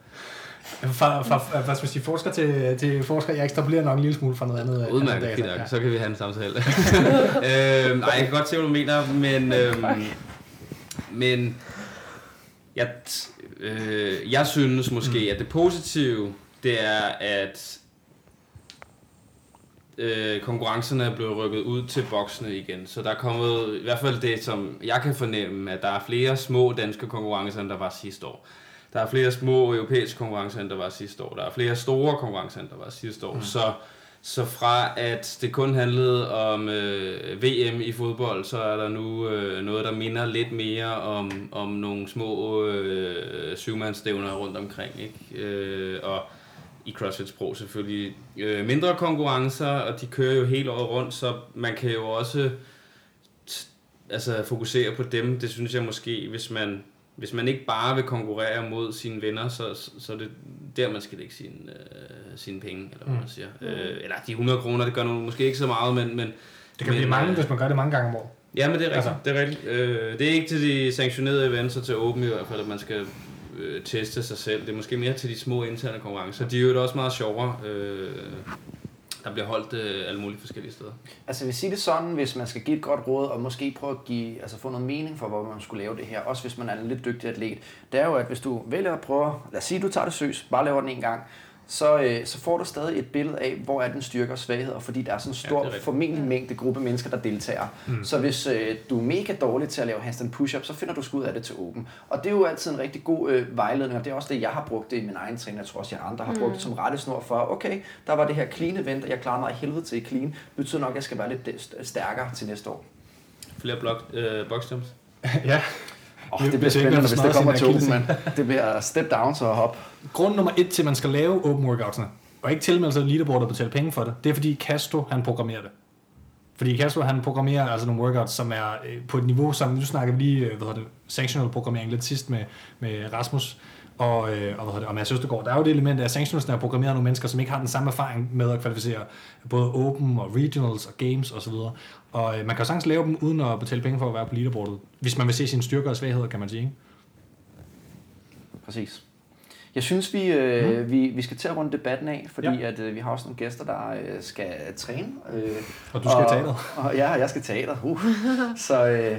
Fra, fra, hvad skal man sige, forsker til, til forsker, jeg ekstrapolerer nok en lille smule fra noget andet. andet Udmærket, fint nok. Så kan vi have en samtale. øhm, nej, jeg kan godt se, hvad du mener, men... Øhm, men jeg, øh, jeg synes måske, at det positive, det er, at øh, konkurrencerne er blevet rykket ud til boksene igen. Så der er kommet, i hvert fald det, som jeg kan fornemme, at der er flere små danske konkurrencer, end der var sidste år. Der er flere små europæiske konkurrencer, end der var sidste år. Der er flere store konkurrencer, end der var sidste år. Mm. Så, så fra at det kun handlede om øh, VM i fodbold, så er der nu øh, noget, der minder lidt mere om, om nogle små øh, syvmandsstævner rundt omkring. Ikke? Øh, og i CrossFit sprog selvfølgelig øh, mindre konkurrencer, og de kører jo hele året rundt, så man kan jo også altså fokusere på dem. Det synes jeg måske, hvis man, hvis man ikke bare vil konkurrere mod sine venner, så, så, så er det der, man skal lægge sine, øh, sine penge, eller hvad man siger. Øh, eller de 100 kroner, det gør nu måske ikke så meget, men... men Det kan men, blive mange, øh, hvis man gør det mange gange om året. Ja, men det er rigtigt. Altså. Det, er rigtigt. Øh, det er ikke til de sanktionerede events og til Open i hvert fald, at man skal øh, teste sig selv. Det er måske mere til de små interne konkurrencer. De er jo også meget sjovere. Øh, der bliver holdt øh, alle mulige forskellige steder. Altså jeg vil sige det sådan, hvis man skal give et godt råd, og måske prøve at give, altså få noget mening for, hvor man skulle lave det her, også hvis man er en lidt dygtig atlet, det er jo, at hvis du vælger at prøve, lad os sige, du tager det søs, bare laver den en gang, så, øh, så får du stadig et billede af, hvor er den styrke og svagheder, fordi der er sådan en stor, ja, formentlig mængde gruppe mennesker, der deltager. Mm. Så hvis øh, du er mega dårlig til at lave handstand push-up, så finder du sgu ud af det til åben. Og det er jo altid en rigtig god øh, vejledning, og det er også det, jeg har brugt det i min egen træning. Jeg tror også, at andre har brugt det som rettesnor for, okay, der var det her clean event, og jeg klarede mig af helvede til i clean. Det betyder nok, at jeg skal være lidt st- stærkere til næste år. Flere blok, øh, boxjumps. ja. Oh, Det- bliver man spændende, hvis det kommer til akillescene. men det bliver step down så hop. Grund nummer et til, at man skal lave open workoutsene, og ikke tilmelde sig leaderboard og betale penge for det, det er fordi Castro, han programmerer det. Fordi Castro, han programmerer altså nogle workouts, som er øh, på et niveau, som nu snakker vi lige, øh, hvad hedder det, sanctional programmering lidt sidst med, med Rasmus og, øh, og, hvad det, og Mads Østergaard. Der er jo det element af sanctionals, der er programmeret nogle mennesker, som ikke har den samme erfaring med at kvalificere både open og regionals og games osv. Og øh, man kan jo sagtens lave dem uden at betale penge for at være på leaderboardet, hvis man vil se sine styrker og svagheder, kan man sige. Ikke? Præcis. Jeg synes, vi, øh, mm. vi, vi skal til at runde debatten af, fordi Ja. at, øh, vi har også nogle gæster, der øh, skal træne. Øh, Og du skal i teateret. Og, ja, jeg skal i teater. Uh. Så øh,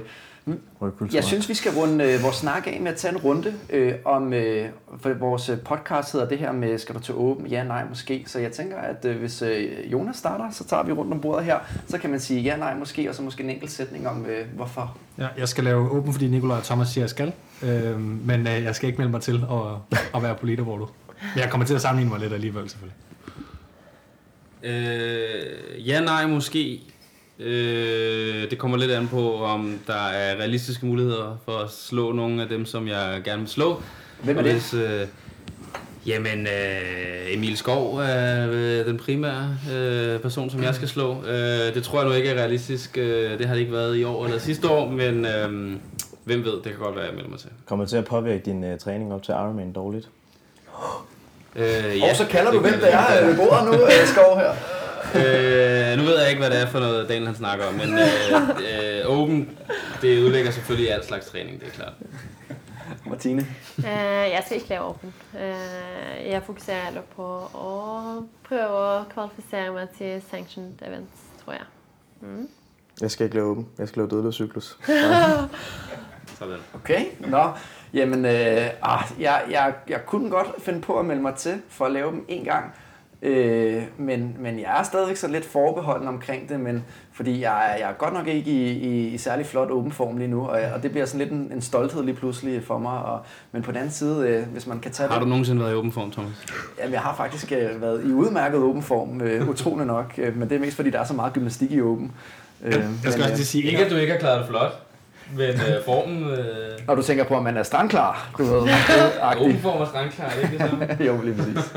Røgkultur. jeg synes, vi skal runde øh, vores snak af med at tage en runde øh, om, øh, for vores øh, podcast hedder det her med, skal du til åben? Ja, nej, måske. Så jeg tænker, at øh, hvis øh, Jonas starter, så tager vi rundt om bordet her. Så kan man sige ja, nej, måske, og så måske en enkelt sætning om, øh, hvorfor. Ja, jeg skal lave åben, fordi Nikolaj og Thomas siger, at jeg skal. Øh, men øh, jeg skal ikke melde mig til at, at være på leaderboardet. Men jeg kommer til at sammenligne mig lidt alligevel, selvfølgelig. Øh, ja, nej, måske. Øh, det kommer lidt an på, om der er realistiske muligheder for at slå nogle af dem, som jeg gerne vil slå. Hvem er det? Hvis, øh, jamen, øh, Emil Skov er øh, den primære øh, person, som jeg skal slå. Øh, det tror jeg nu ikke er realistisk. Øh, det har det ikke været i år eller sidste år, men øh, hvem ved, det kan godt være, jeg melder mig til. Kommer til at påvirke din uh, træning op til Ironman dårligt? Øh, Ja, og så kalder du, det hvem det er ved bordet nu, øh, Skov her. øh, nu ved jeg ikke, hvad det er for noget, Daniel han snakker om, men øh, øh, Open, det udlægger selvfølgelig alt slags træning, det er klart. Martine. Eh, jeg skal ikke lave åpen. Eh, jeg fokuserer heller på å prøve å kvalifisere meg til sanctioned events, tror jeg. Mm. Jeg skal ikke lave åben. Jeg skal lave dødløbscyklus. Sådan. Okay, nå. Jamen, øh, ah, jeg, jeg, jeg kunne godt finde på at melde mig til for at lave dem en gang. Øh, men, men jeg er stadigvæk så lidt forbeholden omkring det, men fordi jeg, er- jeg er godt nok ikke i, i, i særlig flot åben form lige nu, og, og det bliver sådan lidt en, en stolthed lige pludselig for mig. Og, men på den anden side, øh, hvis man kan tage Har det... du nogensinde været i åben form, Thomas? Jamen, jeg har faktisk øh, været i udmærket åben form, øh, utrolig nok, øh, men det er mest fordi, der er så meget gymnastik i åben. Øh, Jeg skal men, også øh, lige sige, Ikke, at du ikke har klaret det flot, men øh, formen... Øh, når du tænker på, at man er strandklar, du ved, åben form og strandklar, er det ikke det samme? jo, lige præcis.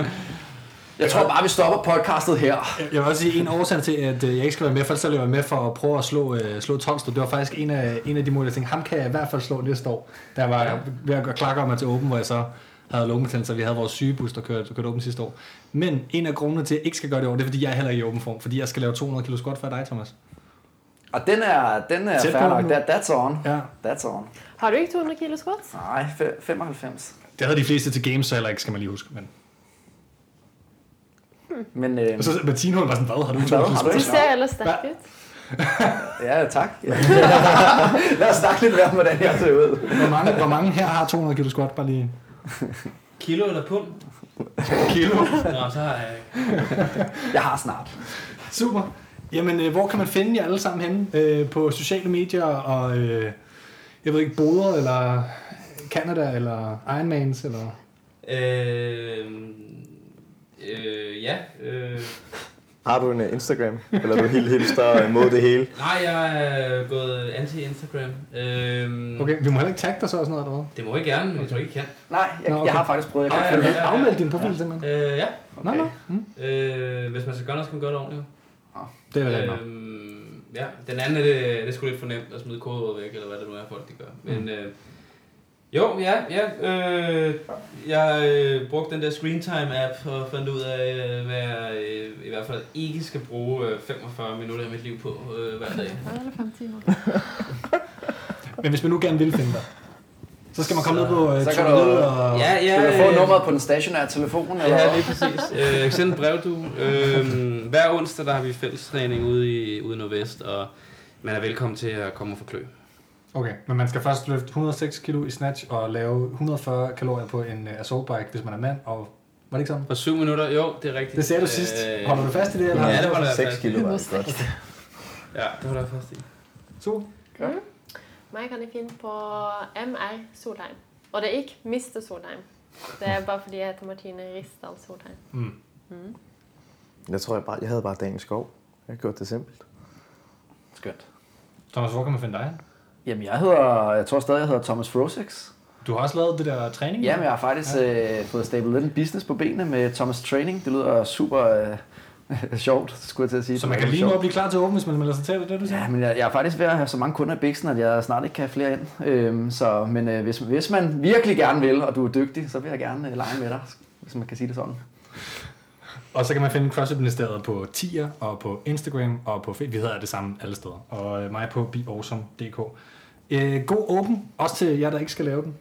Jeg tror bare, vi stopper podcastet her. Jeg vil også sige, en årsag til, at øh, jeg ikke skal være med, for ellers ville jeg med for at prøve at slå, øh, slå Tolstrup. Det var faktisk en af, en af de mål, jeg tænkte, ham kan jeg i hvert fald slå næste år. Der var jeg ved at gøre klakker mig til åben, hvor jeg så havde lungebetændelse, vi havde vores sygebus, der kørte, kørte åben sidste år. Men en af grundene til, at jeg ikke skal gøre det i år, det er, fordi jeg er heller ikke i åben form, fordi jeg skal lave 200 kilo squat for dig, Thomas. Og den er, den er Tæt fair nok. That, that's on. Ja. That's on. Har du ikke 200 kilo squats? Nej, fe- 95. Det havde de fleste til games, så heller ikke, skal man lige huske. Men. Men øh, Og så Martine, hun var sådan, hvad har du? Hvad 200 kilo har du ikke? ser ellers stærk ud. ja, tak. Lad os snakke lidt mere om, hvordan jeg ser ud. Hvor mange, hvor mange her har 200 kilo squat? Bare lige Kilo eller pund? kilo. Nå, så har jeg. Jeg har snart. Super. Jamen, øh, hvor kan man finde jer alle sammen henne? Øh, på sociale medier og, øh, jeg ved ikke, boder, eller Canada, eller Ironmans, eller... Øh, øh, ja. Øh, Har du en uh, Instagram? Eller er du helt hipster imod det hele? nej, jeg er gået anti-Instagram. Øh, Okay, vi må heller ikke tagge dig så og sådan noget, eller hvad? Det må jeg gerne, men jeg tror ikke, jeg kan. Nej, jeg, Nå, okay. okay. jeg har faktisk prøvet. Jeg kan Ja, ikke ja, ja. det. Afmeld din profil simpelthen. Øh, ja. Nå, nå. Mm. Øh, hvis man skal gøre noget, skal man gøre det ordentligt. Det er nok. Øhm, ja, den anden er det, det er sgu lidt for nemt at smide kodeord væk, eller hvad det nu er, folk de gør. Men øh, Jo, ja, ja. Øh, jeg øh, brugte den der Screen Time app og fandt ud af, øh, hvad jeg øh, i hvert fald ikke skal bruge øh, 45 minutter af mit liv på øh, hver dag. Eller fem timer. Men hvis man nu gerne vil finde dig, så skal man komme ned på øh, så kan du- og... Ja, ja. Skal du få øh, nummeret på den stationære telefon? Eller Ja, lige præcis. Øh, jeg sende en brev, du. Øh, hver onsdag, der har vi fællestræning ude i, ude i Nordvest, og man er velkommen til at komme og forklø. Okay, men man skal først løfte 106 kilo i snatch og lave 140 kalorier på en uh, assault bike, hvis man er mand. Og var det ikke sådan? For syv minutter, jo, det er rigtigt. Det sagde du sidst. Øh, Holder du fast i det? Eller? Ja, det holder jeg 6 fast i. kilo var det godt. Ja, det holder jeg fast i. Super. Meg kan I finne på MR Solheim. Og det er ikke Mr. Solheim. Det er bare fordi jeg heter Martine Risdal Solheim. Mm. Jeg tror, jeg, bare, jeg havde bare dagens skov. Jeg har gjort det simpelt. Skønt. Thomas, hvor kan man finde dig? hen? Jamen, jeg hedder, jeg tror stadig, jeg hedder Thomas Frosix. Du har også lavet det der træning? Jamen, jeg har faktisk øh, fået stablet lidt en business på benene med Thomas Training. Det lyder super øh, sjovt, skulle jeg til at sige. Så man kan lige nu sjovt. blive klar til at åbne, hvis man melder sig til, det det, du siger? Ja, men jeg, jeg er faktisk ved at have så mange kunder i biksen, at jeg snart ikke kan have flere ind. Øhm, så, men øh, hvis, hvis man virkelig gerne vil, og du er dygtig, så vil jeg gerne øh, lege med dig, hvis man kan sige det sådan. Og så kan man finde CrossFit Ministeriet på Tier og på Instagram og på Facebook. Vi hedder det samme alle steder. Og øh, mig på beawesome.dk. Øh, god åben, også til jer, der ikke skal lave den.